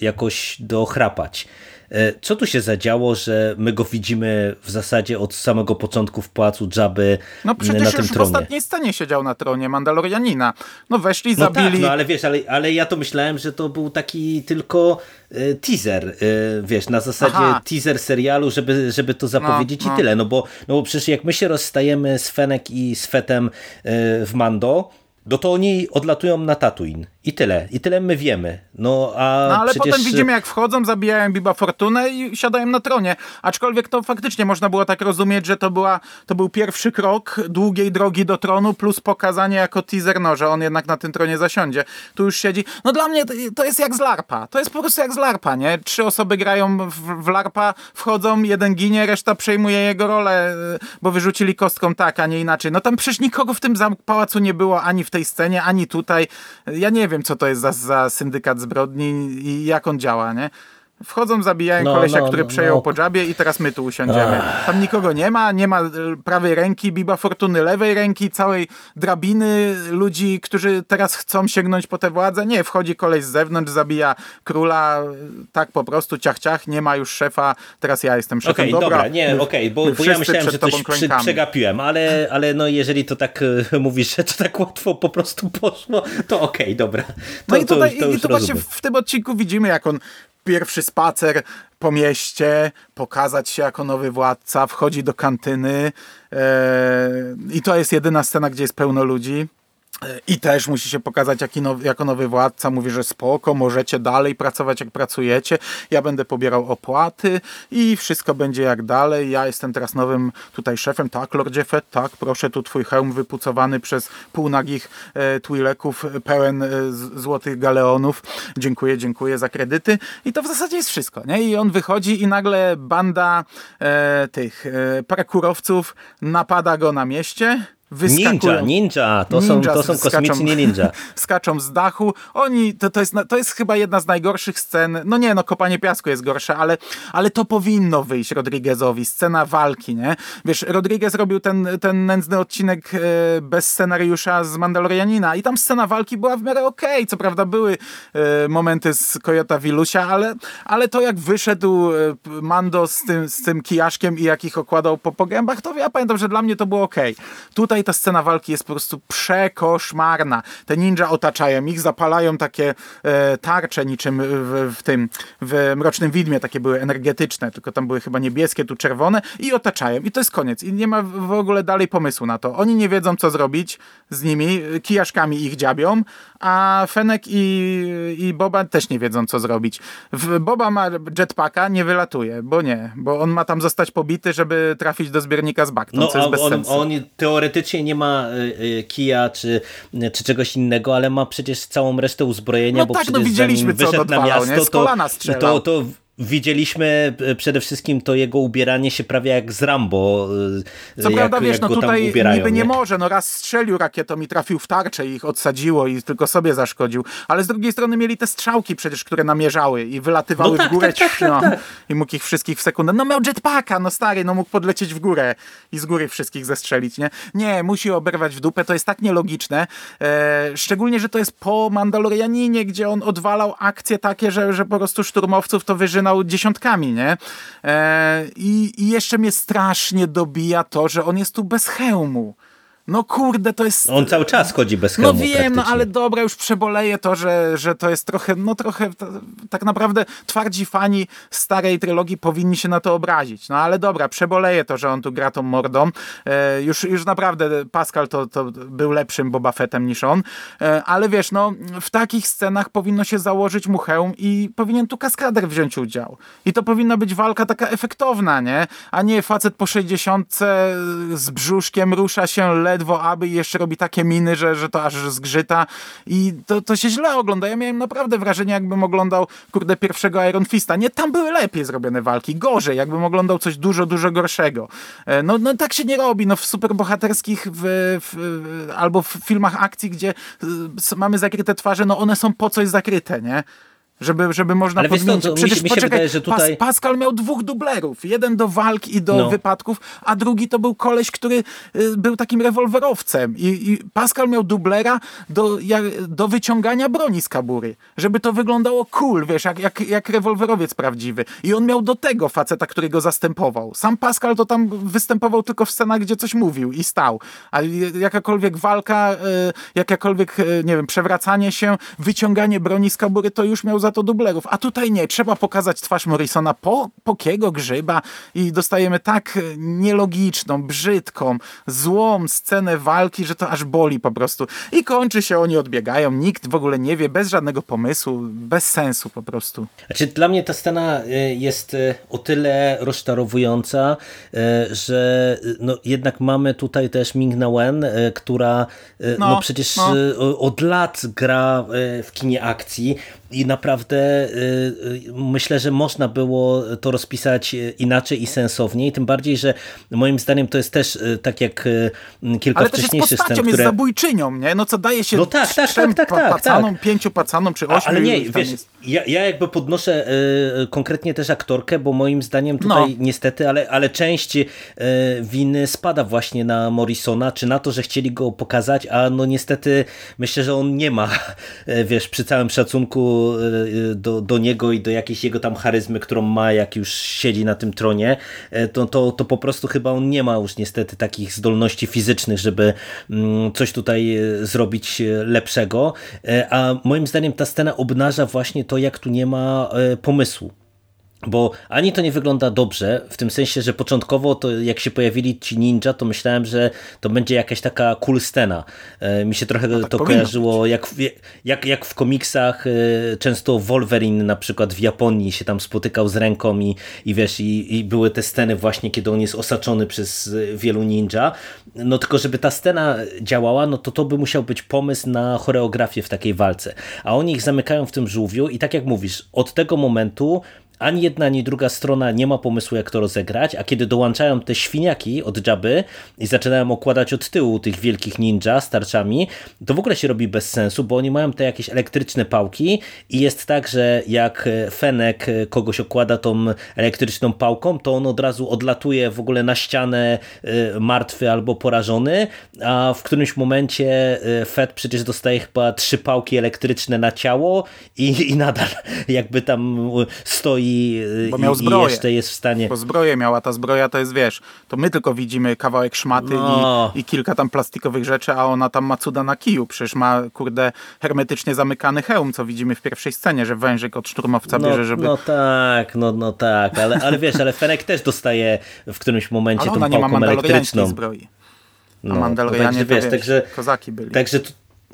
jakoś dochrapać. E, co tu się zadziało, że my go widzimy w zasadzie od samego początku w Pałacu Jabby no, przecież na tym już tronie? w ostatniej scenie siedział na tronie Mandalorianina. No weszli, no zabili... Tak, no ale wiesz, ale, ale ja to myślałem, że to był taki tylko e, teaser, e, wiesz, na zasadzie Aha. teaser serialu, żeby, żeby to zapowiedzieć no, no. i tyle. No bo, no bo przecież jak my się rozstajemy z Fenek i z Fetem w Mando, no to oni odlatują na Tatooine. I tyle. I tyle my wiemy. No, a no ale przecież... potem widzimy jak wchodzą, zabijają Biba Fortunę i siadają na tronie. Aczkolwiek to faktycznie można było tak rozumieć, że to, była, to był pierwszy krok długiej drogi do tronu plus pokazanie jako teaser, no, że on jednak na tym tronie zasiądzie. Tu już siedzi. No dla mnie to jest jak z LARPa. To jest po prostu jak z LARPa, nie? Trzy osoby grają w, w LARPa, wchodzą, jeden ginie, reszta przejmuje jego rolę, bo wyrzucili kostką tak, a nie inaczej. No tam przecież nikogo w tym pałacu nie było, ani w tej scenie, ani tutaj. Ja nie wiem, co to jest za, za syndykat zbrodni i jak on działa, nie? Wchodzą, zabijają no, kolesia, no, który no, przejął no. po dżabie i teraz my tu usiądziemy. Ach. Tam nikogo nie ma, nie ma e, prawej ręki Biba Fortuny, lewej ręki, całej drabiny ludzi, którzy teraz chcą sięgnąć po tę władzę. Nie, wchodzi koleś z zewnątrz, zabija króla, tak po prostu, ciach, ciach, nie ma już szefa, teraz ja jestem szefem. Okej, okay, dobra, dobra, nie, okej, okay, bo, bo ja myślałem, że coś przy, przegapiłem, ale, ale no jeżeli to tak e, [laughs] mówisz, że to tak łatwo po prostu poszło, to okej, okay, dobra. To, no i tutaj, to, to i tu właśnie w tym odcinku widzimy, jak on pierwszy spacer po mieście, pokazać się jako nowy władca, wchodzi do kantyny e, i to jest jedyna scena, gdzie jest pełno ludzi. I też musi się pokazać nowy, jako nowy władca. Mówi, że spoko, możecie dalej pracować jak pracujecie. Ja będę pobierał opłaty i wszystko będzie jak dalej. Ja jestem teraz nowym tutaj szefem. Tak, Lordzie Fett, tak, proszę, tu twój hełm wypucowany przez półnagich e, twileków, pełen e, złotych galeonów. Dziękuję, dziękuję za kredyty. I to w zasadzie jest wszystko. Nie? I on wychodzi i nagle banda e, tych e, parkurowców napada go na mieście Ninja, ninja, to są, to są kosmiczni ninja. [laughs] Skaczą z dachu. Oni, to, to, jest, to jest chyba jedna z najgorszych scen. No nie, no kopanie piasku jest gorsze, ale, ale to powinno wyjść Rodriguezowi. Scena walki, nie? Wiesz, Rodriguez robił ten, ten nędzny odcinek e, bez scenariusza z Mandalorianina i tam scena walki była w miarę okej. Okay. Co prawda były e, momenty z Kojota Wilusia, ale, ale to jak wyszedł e, Mando z tym, z tym kijaszkiem i jak ich okładał po pogębach, to ja pamiętam, że dla mnie to było okej. Okay. Tutaj ta scena walki jest po prostu przekoszmarna. Te ninja otaczają ich, zapalają takie e, tarcze niczym w, w tym, w Mrocznym Widmie, takie były energetyczne, tylko tam były chyba niebieskie, tu czerwone i otaczają. I to jest koniec. I nie ma w ogóle dalej pomysłu na to. Oni nie wiedzą, co zrobić z nimi, kijaszkami ich dziabią, a Fenek i, i Boba też nie wiedzą, co zrobić. W, Boba ma jetpacka, nie wylatuje, bo nie, bo on ma tam zostać pobity, żeby trafić do zbiornika z baktą, no, co jest bez on, sensu. On teoretycznie nie ma y, y, kija czy, czy czegoś innego, ale ma przecież całą resztę uzbrojenia, no bo tak, przecież no widzieliśmy, zanim wyszedł na miasto, to, to, to Widzieliśmy e, przede wszystkim to jego ubieranie się prawie jak z Rambo. E, Co jak, prawda, wiesz, no tutaj ubierają, niby nie, nie, może, no raz strzelił rakietą i trafił w tarczę i ich odsadziło i tylko sobie zaszkodził, ale z drugiej strony mieli te strzałki przecież, które namierzały i wylatywały no tak, w górę tak, tak, no, tak, tak. i mógł ich wszystkich w sekundę. No miał jetpacka, no stary, no mógł podlecieć w górę i z góry wszystkich zestrzelić, nie? Nie, musi oberwać w dupę, to jest tak nielogiczne, e, szczególnie, że to jest po Mandalorianinie, gdzie on odwalał akcje takie, że, że po prostu szturmowców to wyżynał dziesiątkami, nie? E, i, I jeszcze mnie strasznie dobija to, że on jest tu bez hełmu. No kurde, to jest... On cały czas chodzi bez hełmu No wiem, no ale dobra, już przeboleję to, że, że to jest trochę, no trochę, tak naprawdę twardzi fani starej trylogii powinni się na to obrazić. No ale dobra, przeboleję to, że on tu gra tą mordą. E, już, już naprawdę Pascal to, to był lepszym Boba Fettem niż on. E, ale wiesz, no w takich scenach powinno się założyć mu hełm i powinien tu kaskader wziąć udział. I to powinna być walka taka efektowna, nie? A nie facet po 60 z brzuszkiem rusza się ledwo, aby jeszcze robi takie miny, że, że to aż zgrzyta i to, to się źle ogląda. Ja miałem naprawdę wrażenie, jakbym oglądał, kurde, pierwszego Iron Fista. Nie, tam były lepiej zrobione walki, gorzej, jakbym oglądał coś dużo, dużo gorszego. E, no, no tak się nie robi, no w superbohaterskich w, w, albo w filmach akcji, gdzie e, mamy zakryte twarze, no one są po coś zakryte, nie? Żeby, żeby można Ale podmienić. Przecież mi się, mi się wydaje, że tutaj... Pas, Pascal miał dwóch dublerów. Jeden do walk i do no. wypadków, a drugi to był koleś, który y, był takim rewolwerowcem. I, I, Pascal miał dublera do, jak, do wyciągania broni z kabury. Żeby to wyglądało cool, wiesz, jak, jak, jak rewolwerowiec prawdziwy. I on miał do tego faceta, który go zastępował. Sam Pascal to tam występował tylko w scenach, gdzie coś mówił i stał. A jakakolwiek walka, y, jakakolwiek, y, nie wiem, przewracanie się, wyciąganie broni z kabury, to już miał za to dublerów. A tutaj nie, trzeba pokazać twarz Morrisona po pokiego grzyba i dostajemy tak nielogiczną, brzydką, złą scenę walki, że to aż boli po prostu. I kończy się, oni odbiegają, nikt w ogóle nie wie, bez żadnego pomysłu, bez sensu po prostu. Znaczy, dla mnie ta scena y, jest y, o tyle rozczarowująca, że no, jednak mamy tutaj też Ming Na Wen, która no, no przecież no. od lat gra w kinie akcji i naprawdę y, y, myślę, że można było to rozpisać inaczej i sensowniej, tym bardziej, że moim zdaniem to jest też y, tak jak kilka Ale wcześniejszych scen, które... jest zabójczynią, nie? No co daje się no tak, tak, tak, tak, tak, pacanom, tak. pięciu pacanom czy ośmiu. Ale nie, wiesz, jest... ja, ja jakby podnoszę y, konkretnie też aktorkę, bo moim zdaniem tutaj no. niestety, ale, ale część y, winy spada właśnie na Morrisona, czy na to, że chcieli go pokazać, a no niestety myślę, że on nie ma, [laughs] wiesz, przy całym szacunku Y, do, do niego i do jakiejś jego tam charyzmy, którą ma, jak już siedzi na tym tronie, e, to, to, to po prostu chyba on nie ma już niestety takich zdolności fizycznych, żeby mm, coś tutaj e, zrobić e, lepszego. A moim zdaniem ta scena obnaża właśnie to, jak tu nie ma pomysłu. Bo ani to nie wygląda dobrze, w tym sensie, że początkowo to jak się pojawili ci ninja, to myślałem, że to będzie jakaś taka cool scena. E, mi się trochę no tak to kojarzyło, jak, jak, jak w komiksach e, często Wolverine na przykład w Japonii się tam spotykał z ręką i, i wiesz, i, i były te sceny właśnie, kiedy on jest osaczony przez e, wielu ninja. No tylko, żeby ta scena działała, no to to by musiał być pomysł na choreografię w takiej walce. A oni ich zamykają w tym żółwiu i tak jak mówisz, od tego momentu ani jedna, ani druga strona nie ma pomysłu, jak to rozegrać, a kiedy dołączają te świniaki od Jabby i zaczynają okładać od tyłu tych wielkich ninja z tarczami, to w ogóle się robi bez sensu, bo oni mają te jakieś elektryczne pałki i jest tak, że jak Fenek kogoś okłada tą elektryczną pałką, to on od razu odlatuje w ogóle na ścianę y, martwy albo porażony, a w którymś momencie y, Fed przecież dostaje chyba trzy pałki elektryczne na ciało i, i nadal jakby tam stoi i, Bo miał i, i zbroję. jeszcze jest w stanie... Bo zbroję miała, ta zbroja to jest, wiesz, to my tylko widzimy kawałek szmaty No. i, i kilka tam plastikowych rzeczy, a ona tam ma cuda na kiju. Przecież ma, kurde, hermetycznie zamykany hełm, co widzimy w pierwszej scenie, że wężyk od szturmowca No, bierze, żeby... no tak, no, no tak, ale, ale wiesz, ale Fenek też dostaje w którymś momencie ale tą ona nie ma elektryczną. zbroi. A No, Mandalorianie także to wiesz, wiesz, także, kozaki byli. także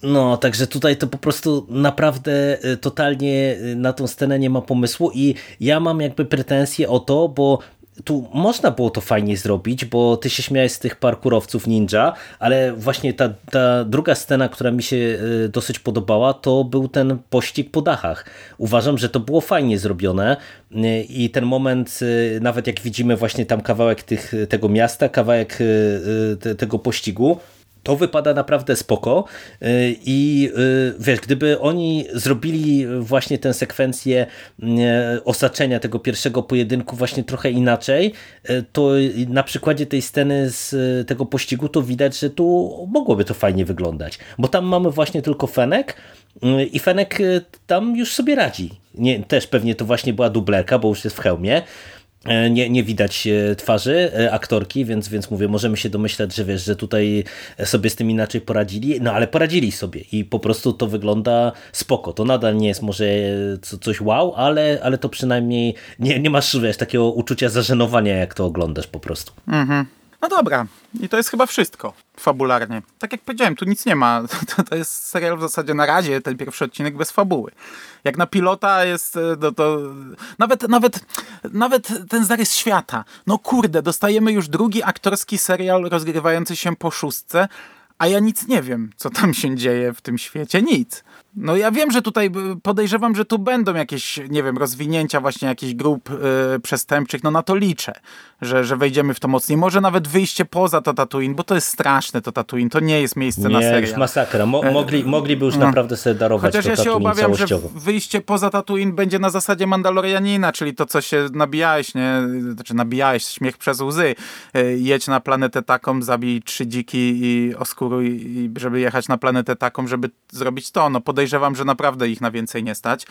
no, także tutaj to po prostu naprawdę y, totalnie y, na tą scenę nie ma pomysłu i ja mam jakby pretensje o to, bo tu można było to fajnie zrobić, bo ty się śmiałeś z tych parkurowców ninja, ale właśnie ta, ta druga scena, która mi się y, dosyć podobała, to był ten pościg po dachach. Uważam, że to było fajnie zrobione i ten moment, nawet jak widzimy właśnie tam kawałek tych, tego miasta, kawałek te- tego pościgu, to wypada naprawdę spoko. Y, i y, wiesz, gdyby oni zrobili właśnie tę sekwencję y, osaczenia tego pierwszego pojedynku właśnie trochę inaczej, to na przykładzie tej sceny z tego pościgu to widać, że tu mogłoby to fajnie wyglądać, bo tam mamy właśnie tylko Fenek i Fenek tam już sobie radzi. Nie, też pewnie to właśnie była dublerka, bo już jest w hełmie, nie, nie widać e, twarzy e, aktorki, więc, więc mówię, możemy się domyślać, że wiesz, że tutaj sobie z tym inaczej poradzili, no ale poradzili sobie i po prostu to wygląda spoko. To nadal nie jest może co- coś wow, ale, ale to przynajmniej nie, nie masz wiesz, takiego uczucia zażenowania, jak to oglądasz po prostu. No dobra, i to jest chyba wszystko fabularnie. Tak jak powiedziałem, tu nic nie ma. [laughs] To, to jest serial w zasadzie na razie, ten pierwszy odcinek bez fabuły. Jak na pilota jest, e, no to nawet, nawet, nawet ten zarys świata. No kurde, dostajemy już drugi aktorski serial rozgrywający się po szóstce, a ja nic nie wiem, co tam się dzieje w tym świecie. Nic. No ja wiem, że tutaj y, podejrzewam, że tu będą jakieś, nie wiem, rozwinięcia właśnie jakichś grup y, przestępczych, no na to liczę, że, że wejdziemy w to mocniej. Może nawet wyjście poza to Tatooine, bo to jest straszne to Tatooine, to nie jest miejsce na Nie, już serial. masakra. Mo, mogli, mogliby już naprawdę sobie darować Chociaż ja się obawiam, że wyjście poza Tatooine będzie na zasadzie Mandalorianina, czyli to, co się nabijałeś, nie? Znaczy nabijałeś, śmiech przez łzy. Y, Jedź na planetę taką, zabij trzy dziki i oskuruj, i żeby jechać na planetę taką, żeby zrobić to. No podejrzewam, że naprawdę ich na więcej nie stać.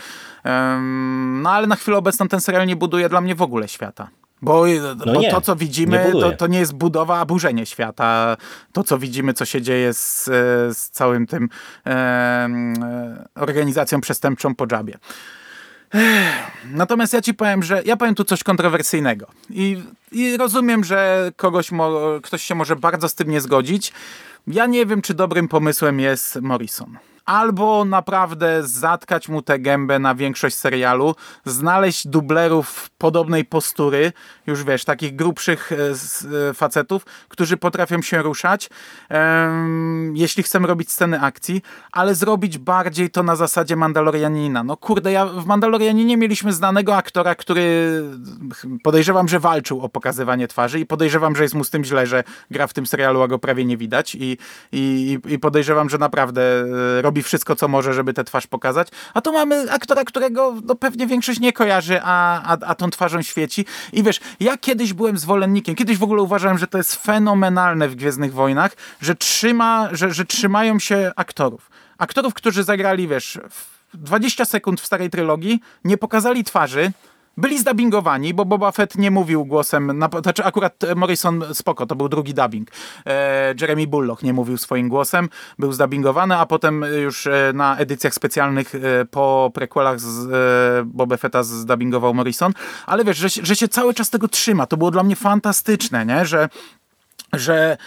No ale na chwilę obecną ten serial nie buduje dla mnie w ogóle świata. Bo, bo nie, to, co nie widzimy, buduje. to, to nie jest budowa, a burzenie świata. To, co widzimy, co się dzieje z, z całym tym e, organizacją przestępczą po Jabie. Natomiast ja ci powiem, że ja powiem tu coś kontrowersyjnego. I, i rozumiem, że kogoś mo, ktoś się może bardzo z tym nie zgodzić. Ja nie wiem, czy dobrym pomysłem jest Morrison. Albo naprawdę zatkać mu tę gębę na większość serialu, znaleźć dublerów podobnej postury, już wiesz, takich grubszych e, e, facetów, którzy potrafią się ruszać, jeśli chcemy robić sceny akcji, ale zrobić bardziej to na zasadzie Mandalorianina. No kurde, ja w Mandalorianinie mieliśmy znanego aktora, który podejrzewam, że walczył o pokazywanie twarzy i podejrzewam, że jest mu z tym źle, że gra w tym serialu, a go prawie nie widać i, i, i podejrzewam, że naprawdę e, robi wszystko, co może, żeby tę twarz pokazać. A tu mamy aktora, którego no, pewnie większość nie kojarzy, a, a, a tą twarzą świeci. I wiesz, ja kiedyś byłem zwolennikiem, kiedyś w ogóle uważałem, że to jest fenomenalne w Gwiezdnych Wojnach, że, trzyma, że, że trzymają się aktorów. Aktorów, którzy zagrali, wiesz, w 20 sekund w starej trylogii, nie pokazali twarzy, byli zdubbingowani, bo Boba Fett nie mówił głosem, na, znaczy akurat Morrison spoko, to był drugi dubbing. E, Jeremy Bullock nie mówił swoim głosem, był zdubbingowany, a potem już e, na edycjach specjalnych e, po prequelach z e, Boba Fetta zdubbingował Morrison, ale wiesz, że, że się cały czas tego trzyma, to było dla mnie fantastyczne, nie? że że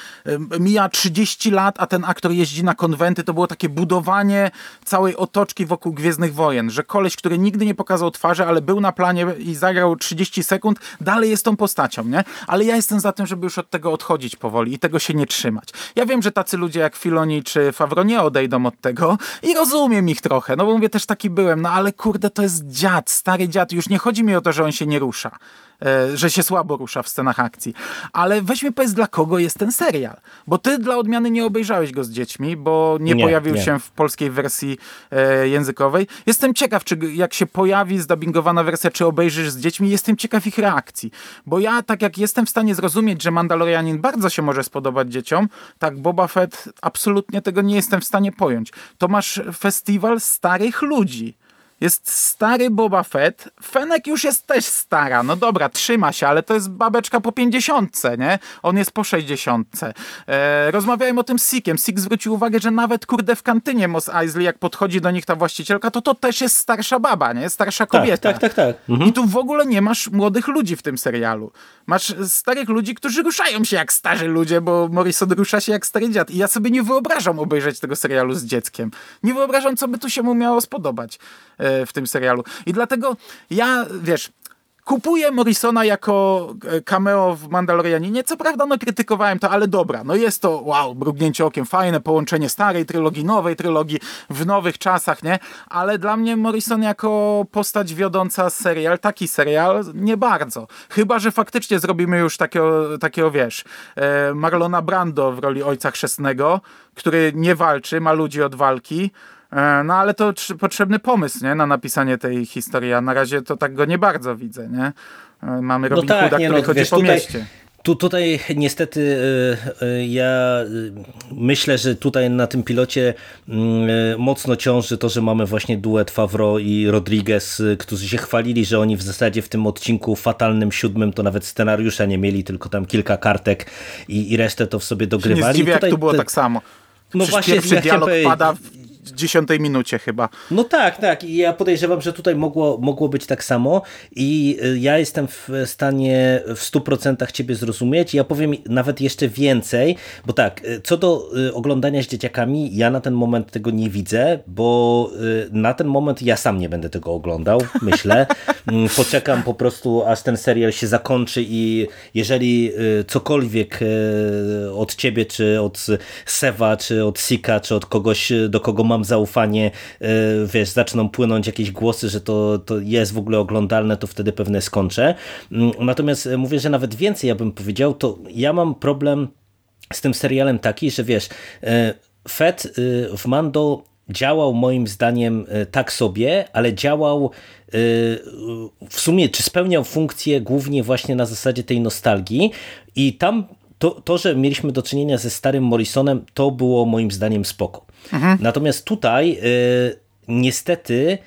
mija 30 lat, a ten aktor jeździ na konwenty, to było takie budowanie całej otoczki wokół Gwiezdnych Wojen, że koleś, który nigdy nie pokazał twarzy, ale był na planie i zagrał 30 sekund, dalej jest tą postacią, nie? Ale ja jestem za tym, żeby już od tego odchodzić powoli i tego się nie trzymać. Ja wiem, że tacy ludzie jak Filoni czy Favro nie odejdą od tego i rozumiem ich trochę, no bo mówię, też taki byłem, no ale kurde, to jest dziad, stary dziad, już nie chodzi mi o to, że on się nie rusza że się słabo rusza w scenach akcji. Ale weź mi powiedz, dla kogo jest ten serial. Bo ty dla odmiany nie obejrzałeś go z dziećmi, bo nie, Nie, pojawił nie. się w polskiej wersji e, językowej. Jestem ciekaw, czy jak się pojawi zdubbingowana wersja, czy obejrzysz z dziećmi, jestem ciekaw ich reakcji. Bo ja, tak jak jestem w stanie zrozumieć, że Mandalorianin bardzo się może spodobać dzieciom, tak Boba Fett absolutnie tego nie jestem w stanie pojąć. To masz festiwal starych ludzi. Jest stary Boba Fett. Fenek już jest też stara. No dobra, trzyma się, ale to jest babeczka po 50, nie? On jest po 60. E, rozmawiałem o tym z Sikiem. Sik zwrócił uwagę, że nawet kurde w kantynie Mos Eisley, jak podchodzi do nich ta właścicielka, to to też jest starsza baba, nie? Starsza kobieta. Tak, tak, tak. tak. Mhm. I tu w ogóle nie masz młodych ludzi w tym serialu. Masz starych ludzi, którzy ruszają się jak starzy ludzie, bo Morrison rusza się jak stary dziad. I ja sobie nie wyobrażam obejrzeć tego serialu z dzieckiem. Nie wyobrażam, co by tu się mu miało spodobać e, w tym serialu. I dlatego ja, wiesz, Kupuję Morrisona jako e, cameo w Mandalorianinie. Co prawda, no krytykowałem to, ale dobra. No jest to, wow, mrugnięcie okiem, fajne połączenie starej trylogii, nowej trylogii w nowych czasach, nie? Ale dla mnie Morrison jako postać wiodąca serial, taki serial, nie bardzo. Chyba, że faktycznie zrobimy już takiego, takiego wiesz, e, Marlona Brando w roli ojca chrzestnego, który nie walczy, ma ludzi od walki, no ale to potrzebny pomysł nie? na napisanie tej historii, a na razie to tak go nie bardzo widzę. Nie? E, mamy Robin no tak, Hooda, który no, chodzi wiesz, po tutaj... mieście. Tu, tutaj niestety e, ja myślę, że tutaj na tym pilocie mm, mocno ciąży to, że mamy właśnie duet Favro i Rodriguez, którzy się chwalili, że oni w zasadzie w tym odcinku fatalnym siódmym to nawet scenariusza nie mieli, tylko tam kilka kartek i, i resztę to w sobie dogrywali. Nie zdziwię, tutaj, jak tu było te... tak samo. No Przecież właśnie, pierwszy ja dialog pada w dziesiątej minucie chyba. No tak, tak. I ja podejrzewam, że tutaj mogło, mogło być tak samo i y, ja jestem w stanie w 100% ciebie zrozumieć. Ja powiem nawet jeszcze więcej, bo tak, y, co do y, oglądania z dzieciakami, ja na ten moment tego nie widzę, bo na ten moment ja sam nie będę tego oglądał, myślę. [laughs] Mm, poczekam po prostu, aż ten serial się zakończy i jeżeli cokolwiek od ciebie, czy od Sewa, czy od Sika, czy od kogoś, do kogo mam zaufanie, e, wiesz, zaczną płynąć jakieś głosy, że to, to jest w ogóle oglądalne, to wtedy pewnie skończę. Mm, natomiast e, mówię, że nawet więcej ja bym powiedział, to ja mam problem z tym serialem taki, że wiesz, e, Fed w Mando działał moim zdaniem tak sobie, ale działał w sumie, czy spełniał funkcję głównie właśnie na zasadzie tej nostalgii i tam to, to, że mieliśmy do czynienia ze starym Morrisonem, to było moim zdaniem spoko. Mhm. Natomiast tutaj y, niestety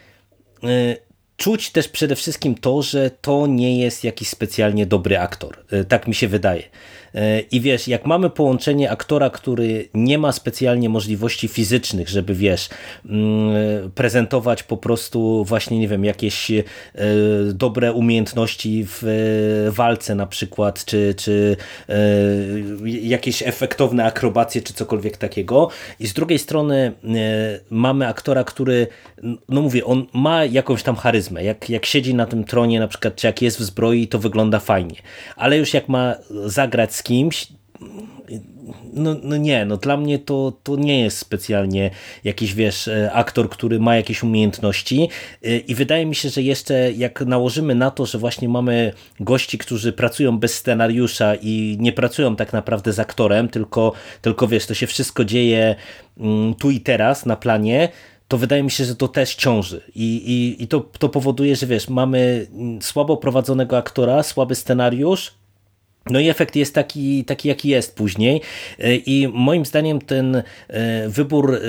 y, czuć też przede wszystkim to, że to nie jest jakiś specjalnie dobry aktor. Y, tak mi się wydaje. E, I wiesz, jak mamy połączenie aktora, który nie ma specjalnie możliwości fizycznych, żeby wiesz, mm, prezentować po prostu właśnie, nie wiem, jakieś e, dobre umiejętności w e, walce na przykład, czy, czy jakieś efektowne akrobacje, czy cokolwiek takiego. I z drugiej strony mamy aktora, który, no mówię, on ma jakąś tam charyzmę. Jak, jak siedzi na tym tronie na przykład, czy jak jest w zbroi, to wygląda fajnie. Ale już jak ma zagrać z kimś, no, no nie, no dla mnie to, to nie jest specjalnie jakiś, wiesz, e, aktor, który ma jakieś umiejętności e, i wydaje mi się, że jeszcze jak nałożymy na to, że właśnie mamy gości, którzy pracują bez scenariusza i nie pracują tak naprawdę z aktorem, tylko, tylko wiesz, to się wszystko dzieje mm, tu i teraz na planie, to wydaje mi się, że to też ciąży. I, i, i to, to powoduje, że wiesz, mamy mm, słabo prowadzonego aktora, słaby scenariusz, no i efekt jest taki, taki, jaki jest później. E, I moim zdaniem ten e, wybór, e,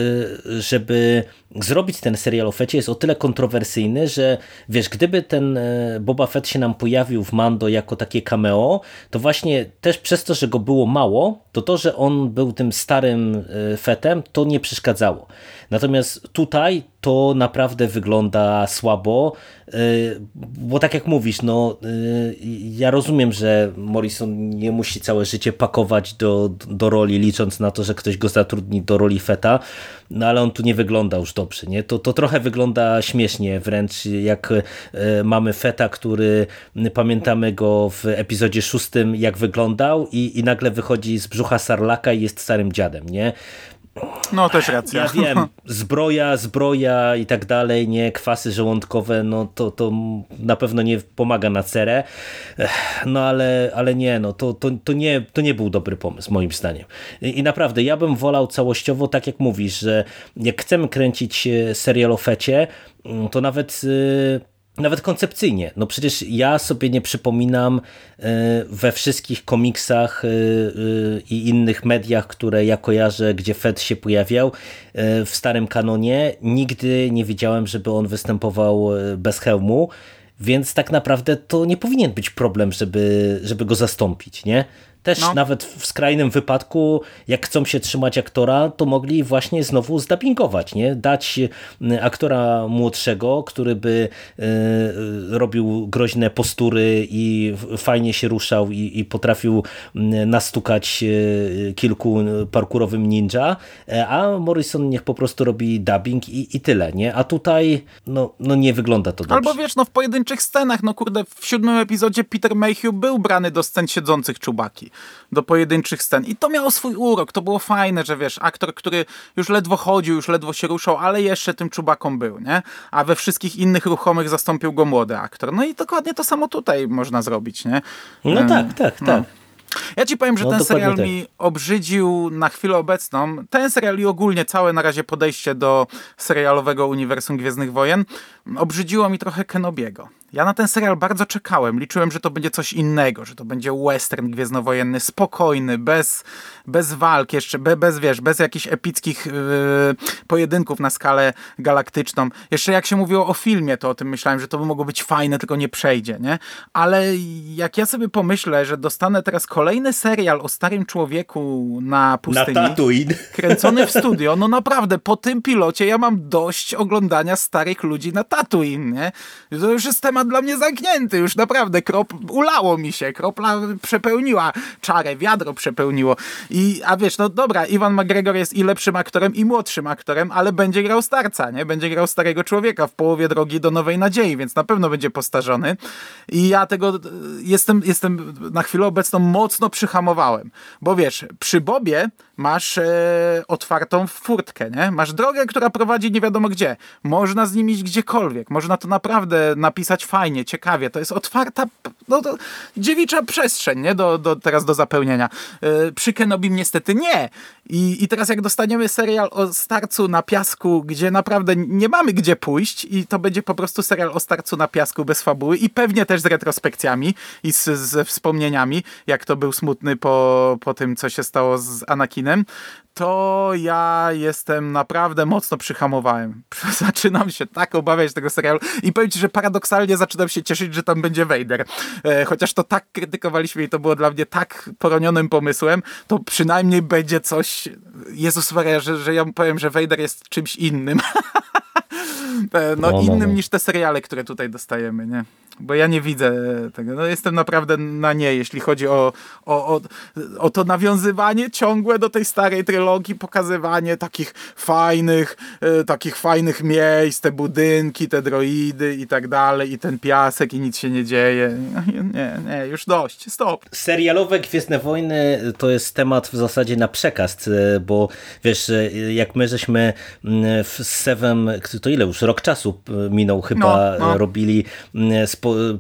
żeby zrobić ten serial o Fecie jest o tyle kontrowersyjny, że wiesz, gdyby ten Boba Fett się nam pojawił w Mando jako takie cameo, to właśnie też przez to, że go było mało, to to, że on był tym starym Fetem, to nie przeszkadzało. Natomiast tutaj to naprawdę wygląda słabo, bo tak jak mówisz, no y, ja rozumiem, że Morrison nie musi całe życie pakować do, do roli, licząc na to, że ktoś go zatrudni do roli Feta, no ale on tu nie wygląda już dobrze, nie? To, to trochę wygląda śmiesznie, wręcz jak y, mamy Feta, który pamiętamy go w epizodzie szóstym, jak wyglądał i, i nagle wychodzi z brzucha Sarlaka i jest starym dziadem, nie? No też racja. Ja wiem, zbroja, zbroja i tak dalej, nie, kwasy żołądkowe, no to, to na pewno nie pomaga na cerę, no ale, ale nie, no to, to, to, nie, to nie był dobry pomysł moim zdaniem. I, I, naprawdę, ja bym wolał całościowo, tak jak mówisz, że jak chcemy kręcić serial o fecie, to nawet nawet koncepcyjnie. No przecież ja sobie nie przypominam we wszystkich komiksach i innych mediach, które ja kojarzę, gdzie Fed się pojawiał w starym kanonie, nigdy nie widziałem, żeby on występował bez hełmu. Więc tak naprawdę to nie powinien być problem, żeby, żeby go zastąpić, nie? Też no. nawet w skrajnym wypadku, jak chcą się trzymać aktora, to mogli właśnie znowu zdubbingować, nie? Dać y, aktora młodszego, który by y, robił groźne postury i fajnie się ruszał i, i potrafił y, nastukać kilku parkurowym ninja, e, a Morrison niech po prostu robi dubbing i, i tyle, nie? A tutaj no, no nie wygląda to dobrze. Albo wiesz, no w pojedynczych scenach, no kurde, w siódmym epizodzie Peter Mayhew był brany do scen siedzących czubaki do pojedynczych scen. I to miało swój urok, to było fajne, że wiesz, aktor, który już ledwo chodził, już ledwo się ruszał, ale jeszcze tym czubaką był, nie? A we wszystkich innych ruchomych zastąpił go młody aktor. No i dokładnie to samo tutaj można zrobić, nie? No tak, tak, no. tak. Ja ci powiem, że no, ten serial tak. mi obrzydził na chwilę obecną. Ten serial i ogólnie całe na razie podejście do serialowego uniwersum Gwiezdnych Wojen obrzydziło mi trochę Kenobiego. Ja na ten serial bardzo czekałem. Liczyłem, że to będzie coś innego, że to będzie western gwiezdnowojenny, spokojny, bez, bez walk jeszcze, be, bez, wiesz, bez jakichś epickich yy, pojedynków na skalę galaktyczną. Jeszcze jak się mówiło o filmie, to o tym myślałem, że to by mogło być fajne, tylko nie przejdzie, nie? Ale jak ja sobie pomyślę, że dostanę teraz kolejny serial o starym człowieku na pustyni. Na Tatooine. Kręcony w [laughs] studio, no naprawdę, po tym pilocie ja mam dość oglądania starych ludzi na Tatooine, nie? To już jest temat dla mnie zamknięty, już naprawdę krop, ulało mi się, kropla przepełniła czarę, wiadro przepełniło. I, a wiesz, no dobra, Iwan McGregor jest i lepszym aktorem, i młodszym aktorem, ale będzie grał starca, nie? Będzie grał starego człowieka w połowie drogi do Nowej Nadziei, więc na pewno będzie postarzony. I ja tego jestem, jestem na chwilę obecną mocno przyhamowałem, bo wiesz, przy Bobie masz e, otwartą furtkę, nie? Masz drogę, która prowadzi nie wiadomo gdzie. Można z nim iść gdziekolwiek. Można to naprawdę napisać fajnie, ciekawie. To jest otwarta, no to dziewicza przestrzeń, nie? Do, do, teraz do zapełnienia. E, przy Kenobim niestety nie. I, I teraz jak dostaniemy serial o starcu na piasku, gdzie naprawdę nie mamy gdzie pójść i to będzie po prostu serial o starcu na piasku bez fabuły i pewnie też z retrospekcjami i z, ze wspomnieniami, jak to był smutny po, po tym, co się stało z Anakinem, to ja jestem naprawdę mocno przyhamowałem. [laughs] Zaczynam się tak obawiać tego serialu i powiem ci, że paradoksalnie zaczynam się cieszyć, że tam będzie Vader. E, chociaż to tak krytykowaliśmy i to było dla mnie tak poronionym pomysłem, to przynajmniej będzie coś Jezus Maria, że, że ja powiem, że Vader jest czymś innym. [laughs] E, no, no, innym no, no. niż te seriale, które tutaj dostajemy, nie? Bo ja nie widzę tego. No, jestem naprawdę na nie, jeśli chodzi o, o, o, o to nawiązywanie ciągłe do tej starej trylogii, pokazywanie takich fajnych, e, takich fajnych miejsc, te budynki, te droidy i tak dalej, i ten piasek i nic się nie dzieje. Nie, nie, już dość, stop. Serialowe Gwiezdne Wojny to jest temat w zasadzie na przekaz, e, bo wiesz, jak my żeśmy mm, w Seven, to ile już, rok czasu minął chyba, no, no. robili mm,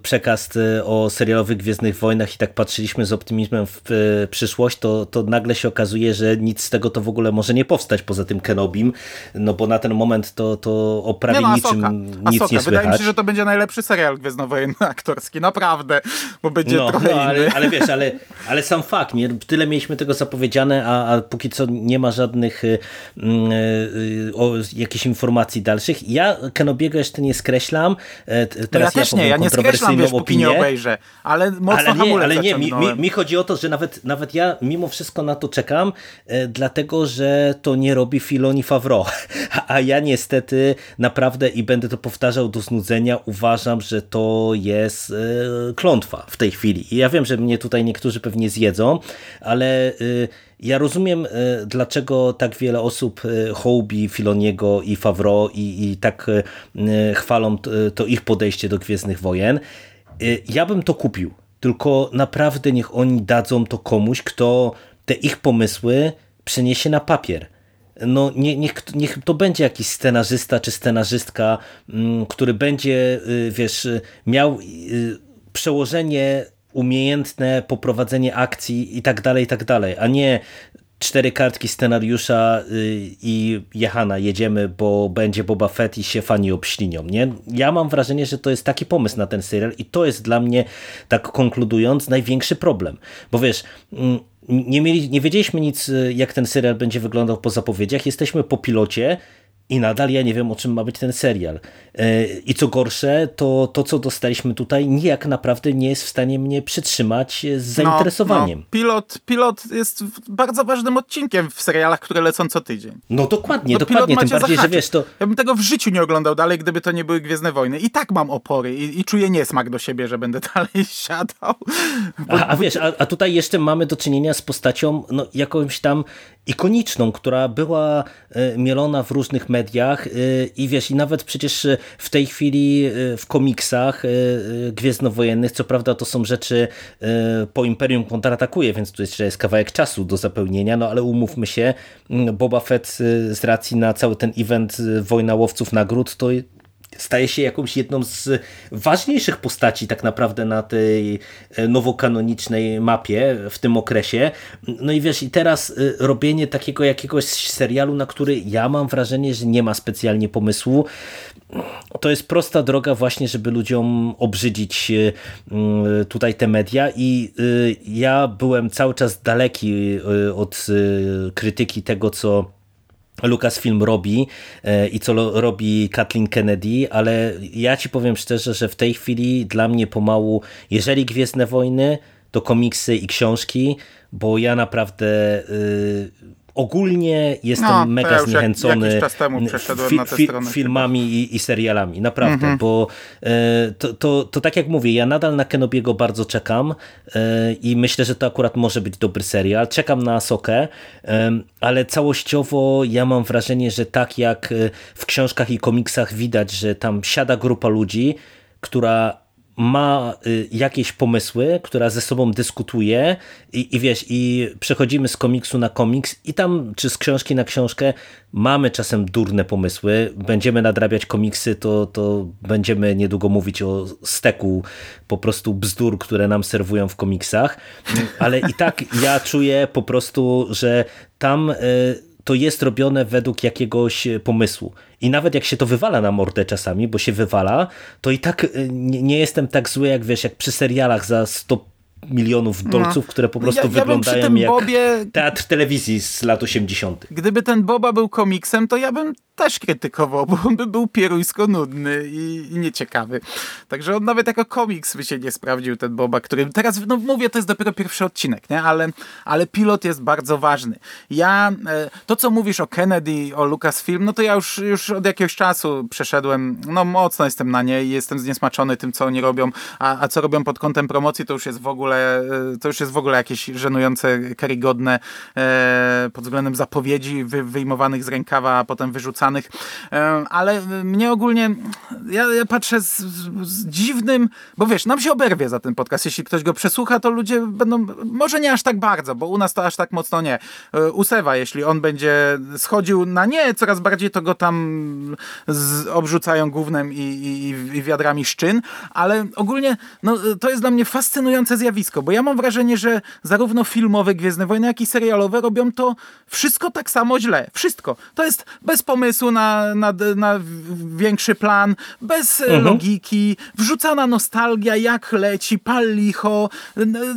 przekaz y, o serialowych Gwiezdnych Wojnach i tak patrzyliśmy z optymizmem w przyszłość, to, to nagle się okazuje, że nic z tego to w ogóle może nie powstać poza tym Kenobim, no bo na ten moment to, to o prawie nie no, niczym Asoka. nic nie słychać. Wydaje mi się, że to będzie najlepszy serial Gwiezdnowojenny [laughs] aktorski, naprawdę, bo będzie no, trochę no, ale, inny. Ale wiesz, ale, [laughs] ale sam fakt, nie? tyle mieliśmy tego zapowiedziane, a, a póki co nie ma żadnych y, y, y, o, jakichś informacji dalszych. Ja Kenobiego jeszcze nie skreślam. E, teraz no ja, ja też nie, ja nie skreślam, wiesz, nie obejrzę, ale mocno ale nie, ale nie mi, mi, mi, chodzi o to, że nawet, nawet ja mimo wszystko na to czekam, e, dlatego, że to nie robi Filoni Favreau, [laughs] a ja niestety naprawdę i będę to powtarzał do znudzenia, uważam, że to jest e, klątwa w tej chwili. I ja wiem, że mnie tutaj niektórzy pewnie zjedzą, ale ja rozumiem, e, dlaczego tak wiele osób e, hołbi Filoniego i Favreau i, i tak e, chwalą to ich podejście do Gwiezdnych Wojen. Ja bym to kupił, tylko naprawdę niech oni dadzą to komuś, kto te ich pomysły przeniesie na papier. No, nie, niech, niech to będzie jakiś scenarzysta czy scenarzystka, mm, który będzie, wiesz, miał przełożenie umiejętne poprowadzenie akcji i tak dalej, i tak dalej, a nie cztery kartki scenariusza i jechana, jedziemy, bo będzie Boba Fett i się fani obślinią, nie? Ja mam wrażenie, że to jest taki pomysł na ten serial i to jest dla mnie, tak konkludując, największy problem. Bo wiesz, mm, nie, mieli, nie wiedzieliśmy nic, jak ten serial będzie wyglądał po zapowiedziach. Jesteśmy po pilocie i nadal ja nie wiem, o czym ma być ten serial. E, I co gorsze, to to, co dostaliśmy tutaj, nijak naprawdę nie jest w stanie mnie przytrzymać z zainteresowaniem. No, no. Pilot, pilot jest bardzo ważnym odcinkiem w serialach, które lecą co tydzień. No dokładnie, no, dokładnie. Tym bardziej, że wiesz to... Ja bym tego w życiu nie oglądał dalej, gdyby to nie były Gwiezdne Wojny. I tak mam opory i, i czuję niesmak do siebie, że będę [laughs] dalej siadał. Bo... A, a, wiesz, a, a tutaj jeszcze mamy do czynienia z postacią no, jakąś tam ikoniczną, która była e, mielona w różnych mediach e, i wiesz, i nawet przecież w tej chwili e, w komiksach gwiezdnowojennych, co prawda to są rzeczy po Imperium kontratakuje, więc tu jeszcze jest kawałek czasu do zapełnienia, no ale umówmy się, Boba Fett z racji na cały ten event Wojna Łowców Nagród, to staje się jakąś jedną z ważniejszych postaci tak naprawdę na tej e, nowokanonicznej mapie w tym okresie. No i wiesz, i teraz e, robienie takiego jakiegoś serialu, na który ja mam wrażenie, że nie ma specjalnie pomysłu, to jest prosta droga właśnie, żeby ludziom obrzydzić e, tutaj te media i ja byłem cały czas daleki od krytyki tego, co Lucasfilm robi e, i co robi Kathleen Kennedy, ale ja ci powiem szczerze, że w tej chwili dla mnie pomału, jeżeli Gwiezdne Wojny, to komiksy i książki, bo ja naprawdę y, ogólnie jestem no, mega ja zniechęcony fi, fi, filmami i, i, serialami, naprawdę, mhm. bo e, to, to, to tak jak mówię, ja nadal na Kenobiego bardzo czekam e, i myślę, że to akurat może być dobry serial. Czekam na Asokę, e, ale całościowo ja mam wrażenie, że tak jak w książkach i komiksach widać, że tam siada grupa ludzi, która ma y, jakieś pomysły, która ze sobą dyskutuje i, i wiesz, i przechodzimy z komiksu na komiks i tam, czy z książki na książkę mamy czasem durne pomysły, będziemy nadrabiać komiksy, to, to będziemy niedługo mówić o steku po prostu bzdur, które nam serwują w komiksach, ale i tak ja czuję po prostu, że tam y, to jest robione według jakiegoś pomysłu. I nawet jak się to wywala na mordę czasami, bo się wywala, to i tak e, nie, nie jestem tak zły, jak wiesz, jak przy serialach za 100 milionów no. dolców, no. które po prostu ja, ja wyglądają jak Bobie... teatr telewizji z lat 80. Gdyby ten Boba był komiksem, to ja bym też krytykował, bo on by był pieruńsko nudny i, i nieciekawy. Także on nawet jako komiks by się nie sprawdził, ten Boba, który teraz, no mówię, to jest dopiero pierwszy odcinek, nie? Ale, ale pilot jest bardzo ważny. Ja, e, to co mówisz o Kennedy, o Lucasfilm, no to ja już, już od jakiegoś czasu przeszedłem, no mocno jestem na nie i jestem zniesmaczony tym, co oni robią, a, a co robią pod kątem promocji, to już jest w ogóle, e, to już jest w ogóle jakieś żenujące, karygodne e, pod względem zapowiedzi wy, wyjmowanych z rękawa, a potem wyrzucanych ale mnie ogólnie, ja, ja patrzę z, z, dziwnym, bo wiesz, nam się oberwie za ten podcast, jeśli ktoś go przesłucha, to ludzie będą, może nie aż tak bardzo, bo u nas to aż tak mocno nie. E, Usewa, jeśli on będzie schodził na nie, coraz bardziej to go tam z, obrzucają gównem i, i, i wiadrami szczyn, ale ogólnie no, to jest dla mnie fascynujące zjawisko, bo ja mam wrażenie, że zarówno filmowe Gwiezdne Wojny, jak i serialowe robią to wszystko tak samo źle. Wszystko. To jest bez pomysłu, pomysłu na, na, na większy plan, bez mhm. logiki, wrzucana nostalgia, jak leci, pal licho,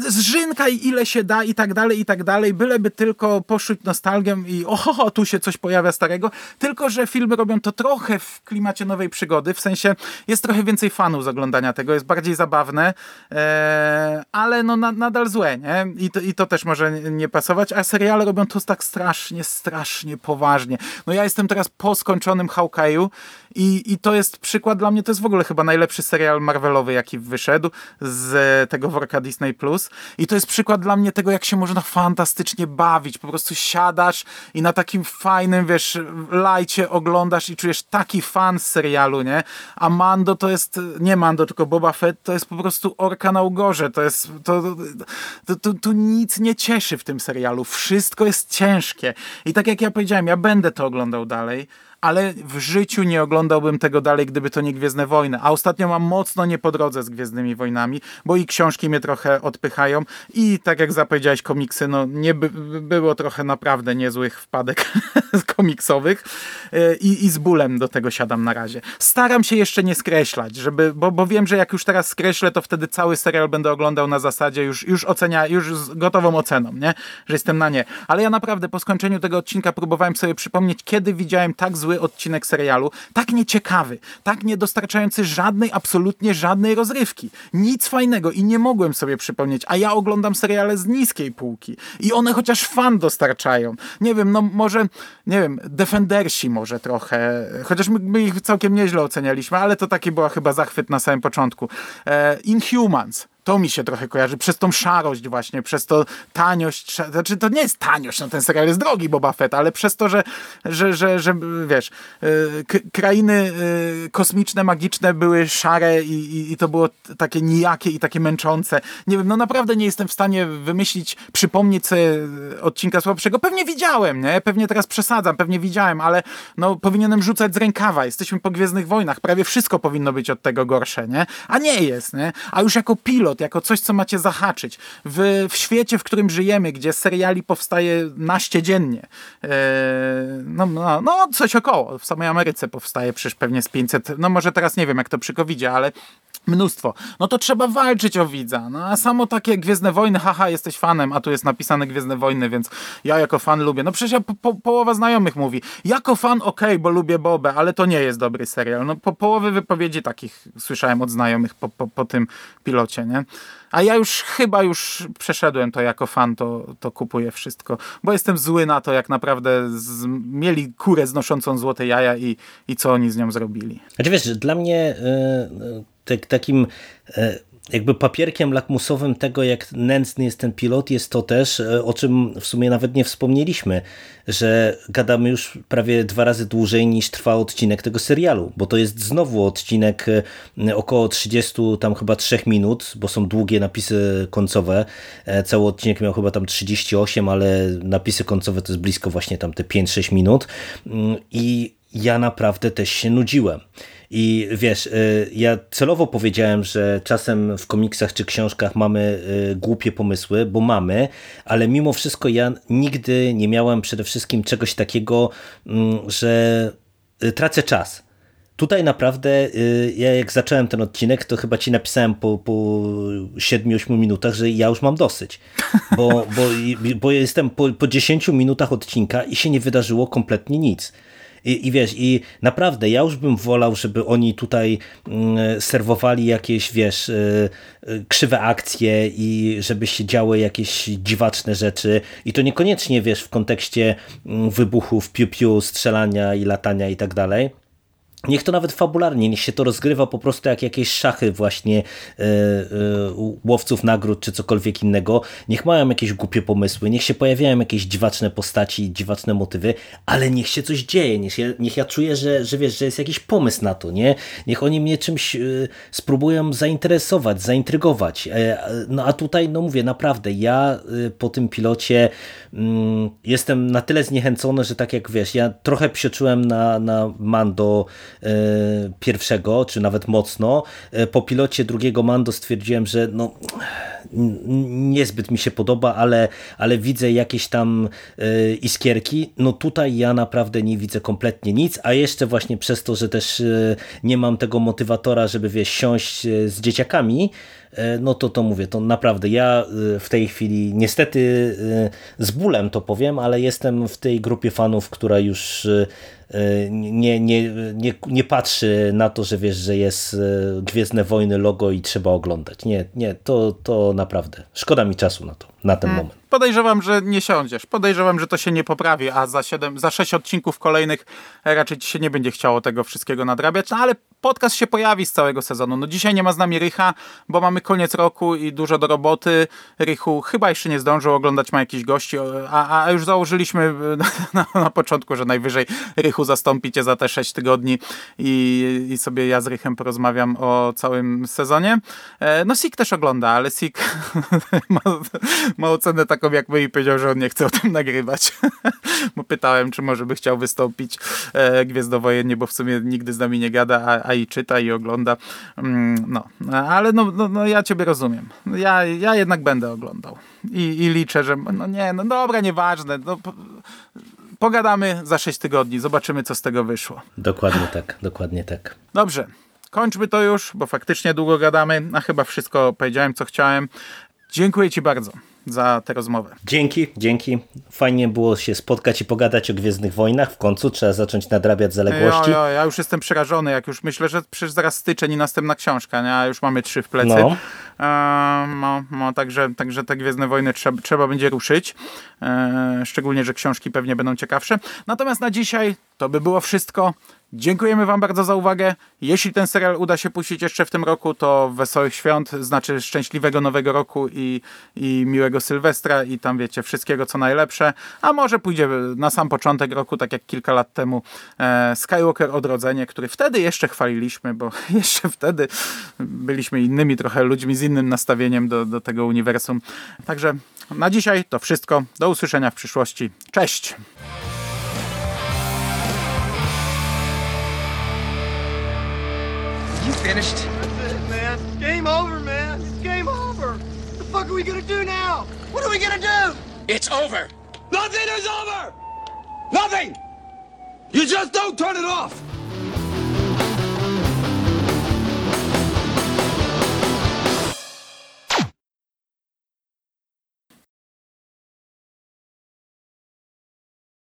zżynkaj ile się da i tak dalej, i tak dalej, byleby tylko poszuć nostalgię i oho, tu się coś pojawia starego, tylko, że filmy robią to trochę w klimacie nowej przygody, w sensie jest trochę więcej fanów z oglądania tego, jest bardziej zabawne, e, ale no na, nadal złe, nie? I to, I to też może nie pasować, a seriale robią to tak strasznie, strasznie poważnie. No ja jestem teraz po po skończonym Hawkeye'u i, i to jest przykład dla mnie, to jest w ogóle chyba najlepszy serial Marvelowy, jaki wyszedł z tego worka Disney+. Plus I to jest przykład dla mnie tego, jak się można fantastycznie bawić. Po prostu siadasz i na takim fajnym, wiesz, lajcie oglądasz i czujesz taki fan z serialu, nie? A Mando to jest, nie Mando, tylko Boba Fett, to jest po prostu orka na ugorze. To jest, to, to, to, to nic nie cieszy w tym serialu. Wszystko jest ciężkie. I tak jak ja powiedziałem, ja będę to oglądał dalej, ale w życiu nie oglądałbym tego dalej, gdyby to nie Gwiezdne Wojny. A ostatnio mam mocno nie po drodze z Gwiezdnymi Wojnami, bo i książki mnie trochę odpychają i tak jak zapowiedziałeś komiksy, no nie by, było trochę naprawdę niezłych wpadek [laughs] komiksowych e, I, i z bólem do tego siadam na razie. Staram się jeszcze nie skreślać, żeby, bo, bo wiem, że jak już teraz skreślę, to wtedy cały serial będę oglądał na zasadzie już, już ocenia, już z gotową oceną, nie? Że jestem na nie. Ale ja naprawdę po skończeniu tego odcinka próbowałem sobie przypomnieć, kiedy widziałem tak zły odcinek serialu, tak nieciekawy, tak nie dostarczający żadnej, absolutnie żadnej rozrywki. Nic fajnego i nie mogłem sobie przypomnieć, a ja oglądam seriale z niskiej półki i one chociaż fan dostarczają. Nie wiem, no może, nie wiem, Defendersi może trochę, chociaż my, my ich całkiem nieźle ocenialiśmy, ale to taki była chyba zachwyt na samym początku. E, Inhumans to mi się trochę kojarzy, przez tą szarość właśnie, przez to taniość, znaczy to nie jest taniość, no ten serial jest drogi Boba Fett, ale przez to, że, że, że, że wiesz, y, krainy y, kosmiczne, magiczne były szare i, i, i, to było takie nijakie i takie męczące. Nie wiem, no naprawdę nie jestem w stanie wymyślić, przypomnieć sobie odcinka słabszego. Pewnie widziałem, nie? Pewnie teraz przesadzam, pewnie widziałem, ale no powinienem rzucać z rękawa. Jesteśmy po Gwiezdnych Wojnach, prawie wszystko powinno być od tego gorsze, nie? A nie jest, nie? A już jako pilot jako coś, co macie zahaczyć. W, w świecie, w którym żyjemy, gdzie seriali powstaje naście dziennie, e, no, no, no coś około. W samej Ameryce powstaje przecież pewnie z 500, no może teraz nie wiem jak to przy covid ale mnóstwo. No to trzeba walczyć o widza. No a samo takie Gwiezdne Wojny, haha, jesteś fanem, a tu jest napisane Gwiezdne Wojny, więc ja jako fan lubię. No przecież ja, po, po, połowa znajomych mówi, jako fan okay, bo lubię Bobę, ale to nie jest dobry serial. No po połowy wypowiedzi takich słyszałem od znajomych po, po, po tym pilocie, nie? A ja już chyba już przeszedłem to jako fan, to, to kupuję wszystko, bo jestem zły na to, jak naprawdę z, mieli kurę znoszącą złote jaja i, i co oni z nią zrobili. Znaczy wiesz, dla mnie yy, takim yy jakby papierkiem lakmusowym tego, jak nędzny jest ten pilot, jest to też, e, o czym w sumie nawet nie wspomnieliśmy, że gadamy już prawie dwa razy dłużej niż trwa odcinek tego serialu, bo to jest znowu odcinek e, około 30 tam chyba 3 minut, bo są długie napisy końcowe. E, cały odcinek miał chyba tam 38, ale napisy końcowe to jest blisko właśnie tam te 5-6 minut mm, i ja naprawdę też się nudziłem. I wiesz, y, ja celowo powiedziałem, że czasem w komiksach czy książkach mamy y, głupie pomysły, bo mamy, ale mimo wszystko ja nigdy nie miałem przede wszystkim czegoś takiego, mm, że y, tracę czas. Tutaj naprawdę, ja jak zacząłem ten odcinek, to chyba ci napisałem po, po 7-8 minutach, że ja już mam dosyć. Bo, bo, bo jestem po, po 10 minutach odcinka i się nie wydarzyło kompletnie nic. I, I wiesz, i naprawdę ja już bym wolał, żeby oni tutaj mm, serwowali jakieś, wiesz, y, y, krzywe akcje i żeby się działy jakieś dziwaczne rzeczy. I to niekoniecznie, wiesz, w kontekście mm, wybuchów, piu-piu, strzelania i latania i tak dalej Niech to nawet fabularnie, niech się to rozgrywa po prostu jak jakieś szachy właśnie yy, yy, łowców nagród czy cokolwiek innego. Niech mają jakieś głupie pomysły, niech się pojawiają jakieś dziwaczne postaci, dziwaczne motywy, ale niech się coś dzieje, niech, ja, niech ja czuję, że, że wiesz, że jest jakiś pomysł na to, nie? Niech oni mnie czymś yy, spróbują zainteresować, zaintrygować. no a tutaj, no mówię, naprawdę, ja po tym pilocie mm, jestem na tyle zniechęcony, że tak jak wiesz, ja trochę psioczyłem na, na Mando pierwszego, czy nawet mocno. E, po pilocie drugiego Mando stwierdziłem, że no, niezbyt mi się podoba, ale, ale widzę jakieś tam e, iskierki. No tutaj ja naprawdę nie widzę kompletnie nic, a jeszcze właśnie przez to, że też nie mam tego motywatora, żeby wiesz, siąść z dzieciakami, no to to mówię, to naprawdę ja w tej chwili niestety z bólem to powiem, ale jestem w tej grupie fanów, która już nie, nie, nie, nie patrzy na to, że wiesz, że jest e, Gwiezdne Wojny logo i trzeba oglądać. Nie, nie, to, to naprawdę. Szkoda mi czasu na to, na ten hmm. moment. Podejrzewam, że nie siądziesz. Podejrzewam, że to się nie poprawi, a za, 7, za 6 odcinków kolejnych raczej ci się nie będzie chciało tego wszystkiego nadrabiać. No ale podcast się pojawi z całego sezonu. No dzisiaj nie ma z nami Rycha, bo mamy koniec roku i dużo do roboty. Rychu chyba jeszcze nie zdążył oglądać, ma jakiś gości, a, a już założyliśmy [laughs] na, na, początku, że najwyżej Rychu zastąpicie za te 6 tygodni i, i sobie ja z Rychem porozmawiam o całym sezonie. E, no Sik też ogląda, ale Sik [laughs] ma ma ocenę taką jak my i powiedział, że on nie chce o tym nagrywać. [laughs] Bo pytałem, czy może by chciał wystąpić e, Gwiezdnowojennie, bo w sumie nigdy z nami nie gada, a, a i czyta i ogląda. Mm, no, ale no, no, no ja ciebie rozumiem. Ja, ja jednak będę oglądał. I, I liczę, że no nie, no dobra, nieważne. No, po- pogadamy za 6 tygodni, zobaczymy co z tego wyszło. Dokładnie tak, dokładnie tak. Dobrze, kończmy to już, bo faktycznie długo gadamy, a chyba wszystko powiedziałem, co chciałem. Dziękuję Ci bardzo za tę rozmowę. Dzięki, dzięki. Fajnie było się spotkać i pogadać o Gwiezdnych Wojnach. W końcu trzeba zacząć nadrabiać zaległości. Jo, jo, ja już jestem przerażony, jak już myślę, że przecież zaraz styczeń i następna książka, nie? a już mamy trzy w plecy. No. No, no, także, także te Gwiezdne Wojny trzeba, trzeba będzie ruszyć. Eee, szczególnie, że książki pewnie będą ciekawsze. Natomiast na dzisiaj to by było wszystko. Dziękujemy Wam bardzo za uwagę. Jeśli ten serial uda się puścić jeszcze w tym roku, to wesołych świąt, znaczy szczęśliwego nowego roku i, i miłego Sylwestra i tam wiecie, wszystkiego co najlepsze. A może pójdzie na sam początek roku, tak jak kilka lat temu e, Skywalker Odrodzenie, który wtedy jeszcze chwaliliśmy, bo [laughs] jeszcze wtedy byliśmy innymi trochę ludźmi z innym nastawieniem do, do tego uniwersum. Także na dzisiaj to wszystko. Do usłyszenia w przyszłości. Cześć! You finished? That's it, man. Game over, man. It's game over. What the fuck are we gonna do now? What are we gonna do? It's over. Nothing is over! Nothing! You just don't turn it off!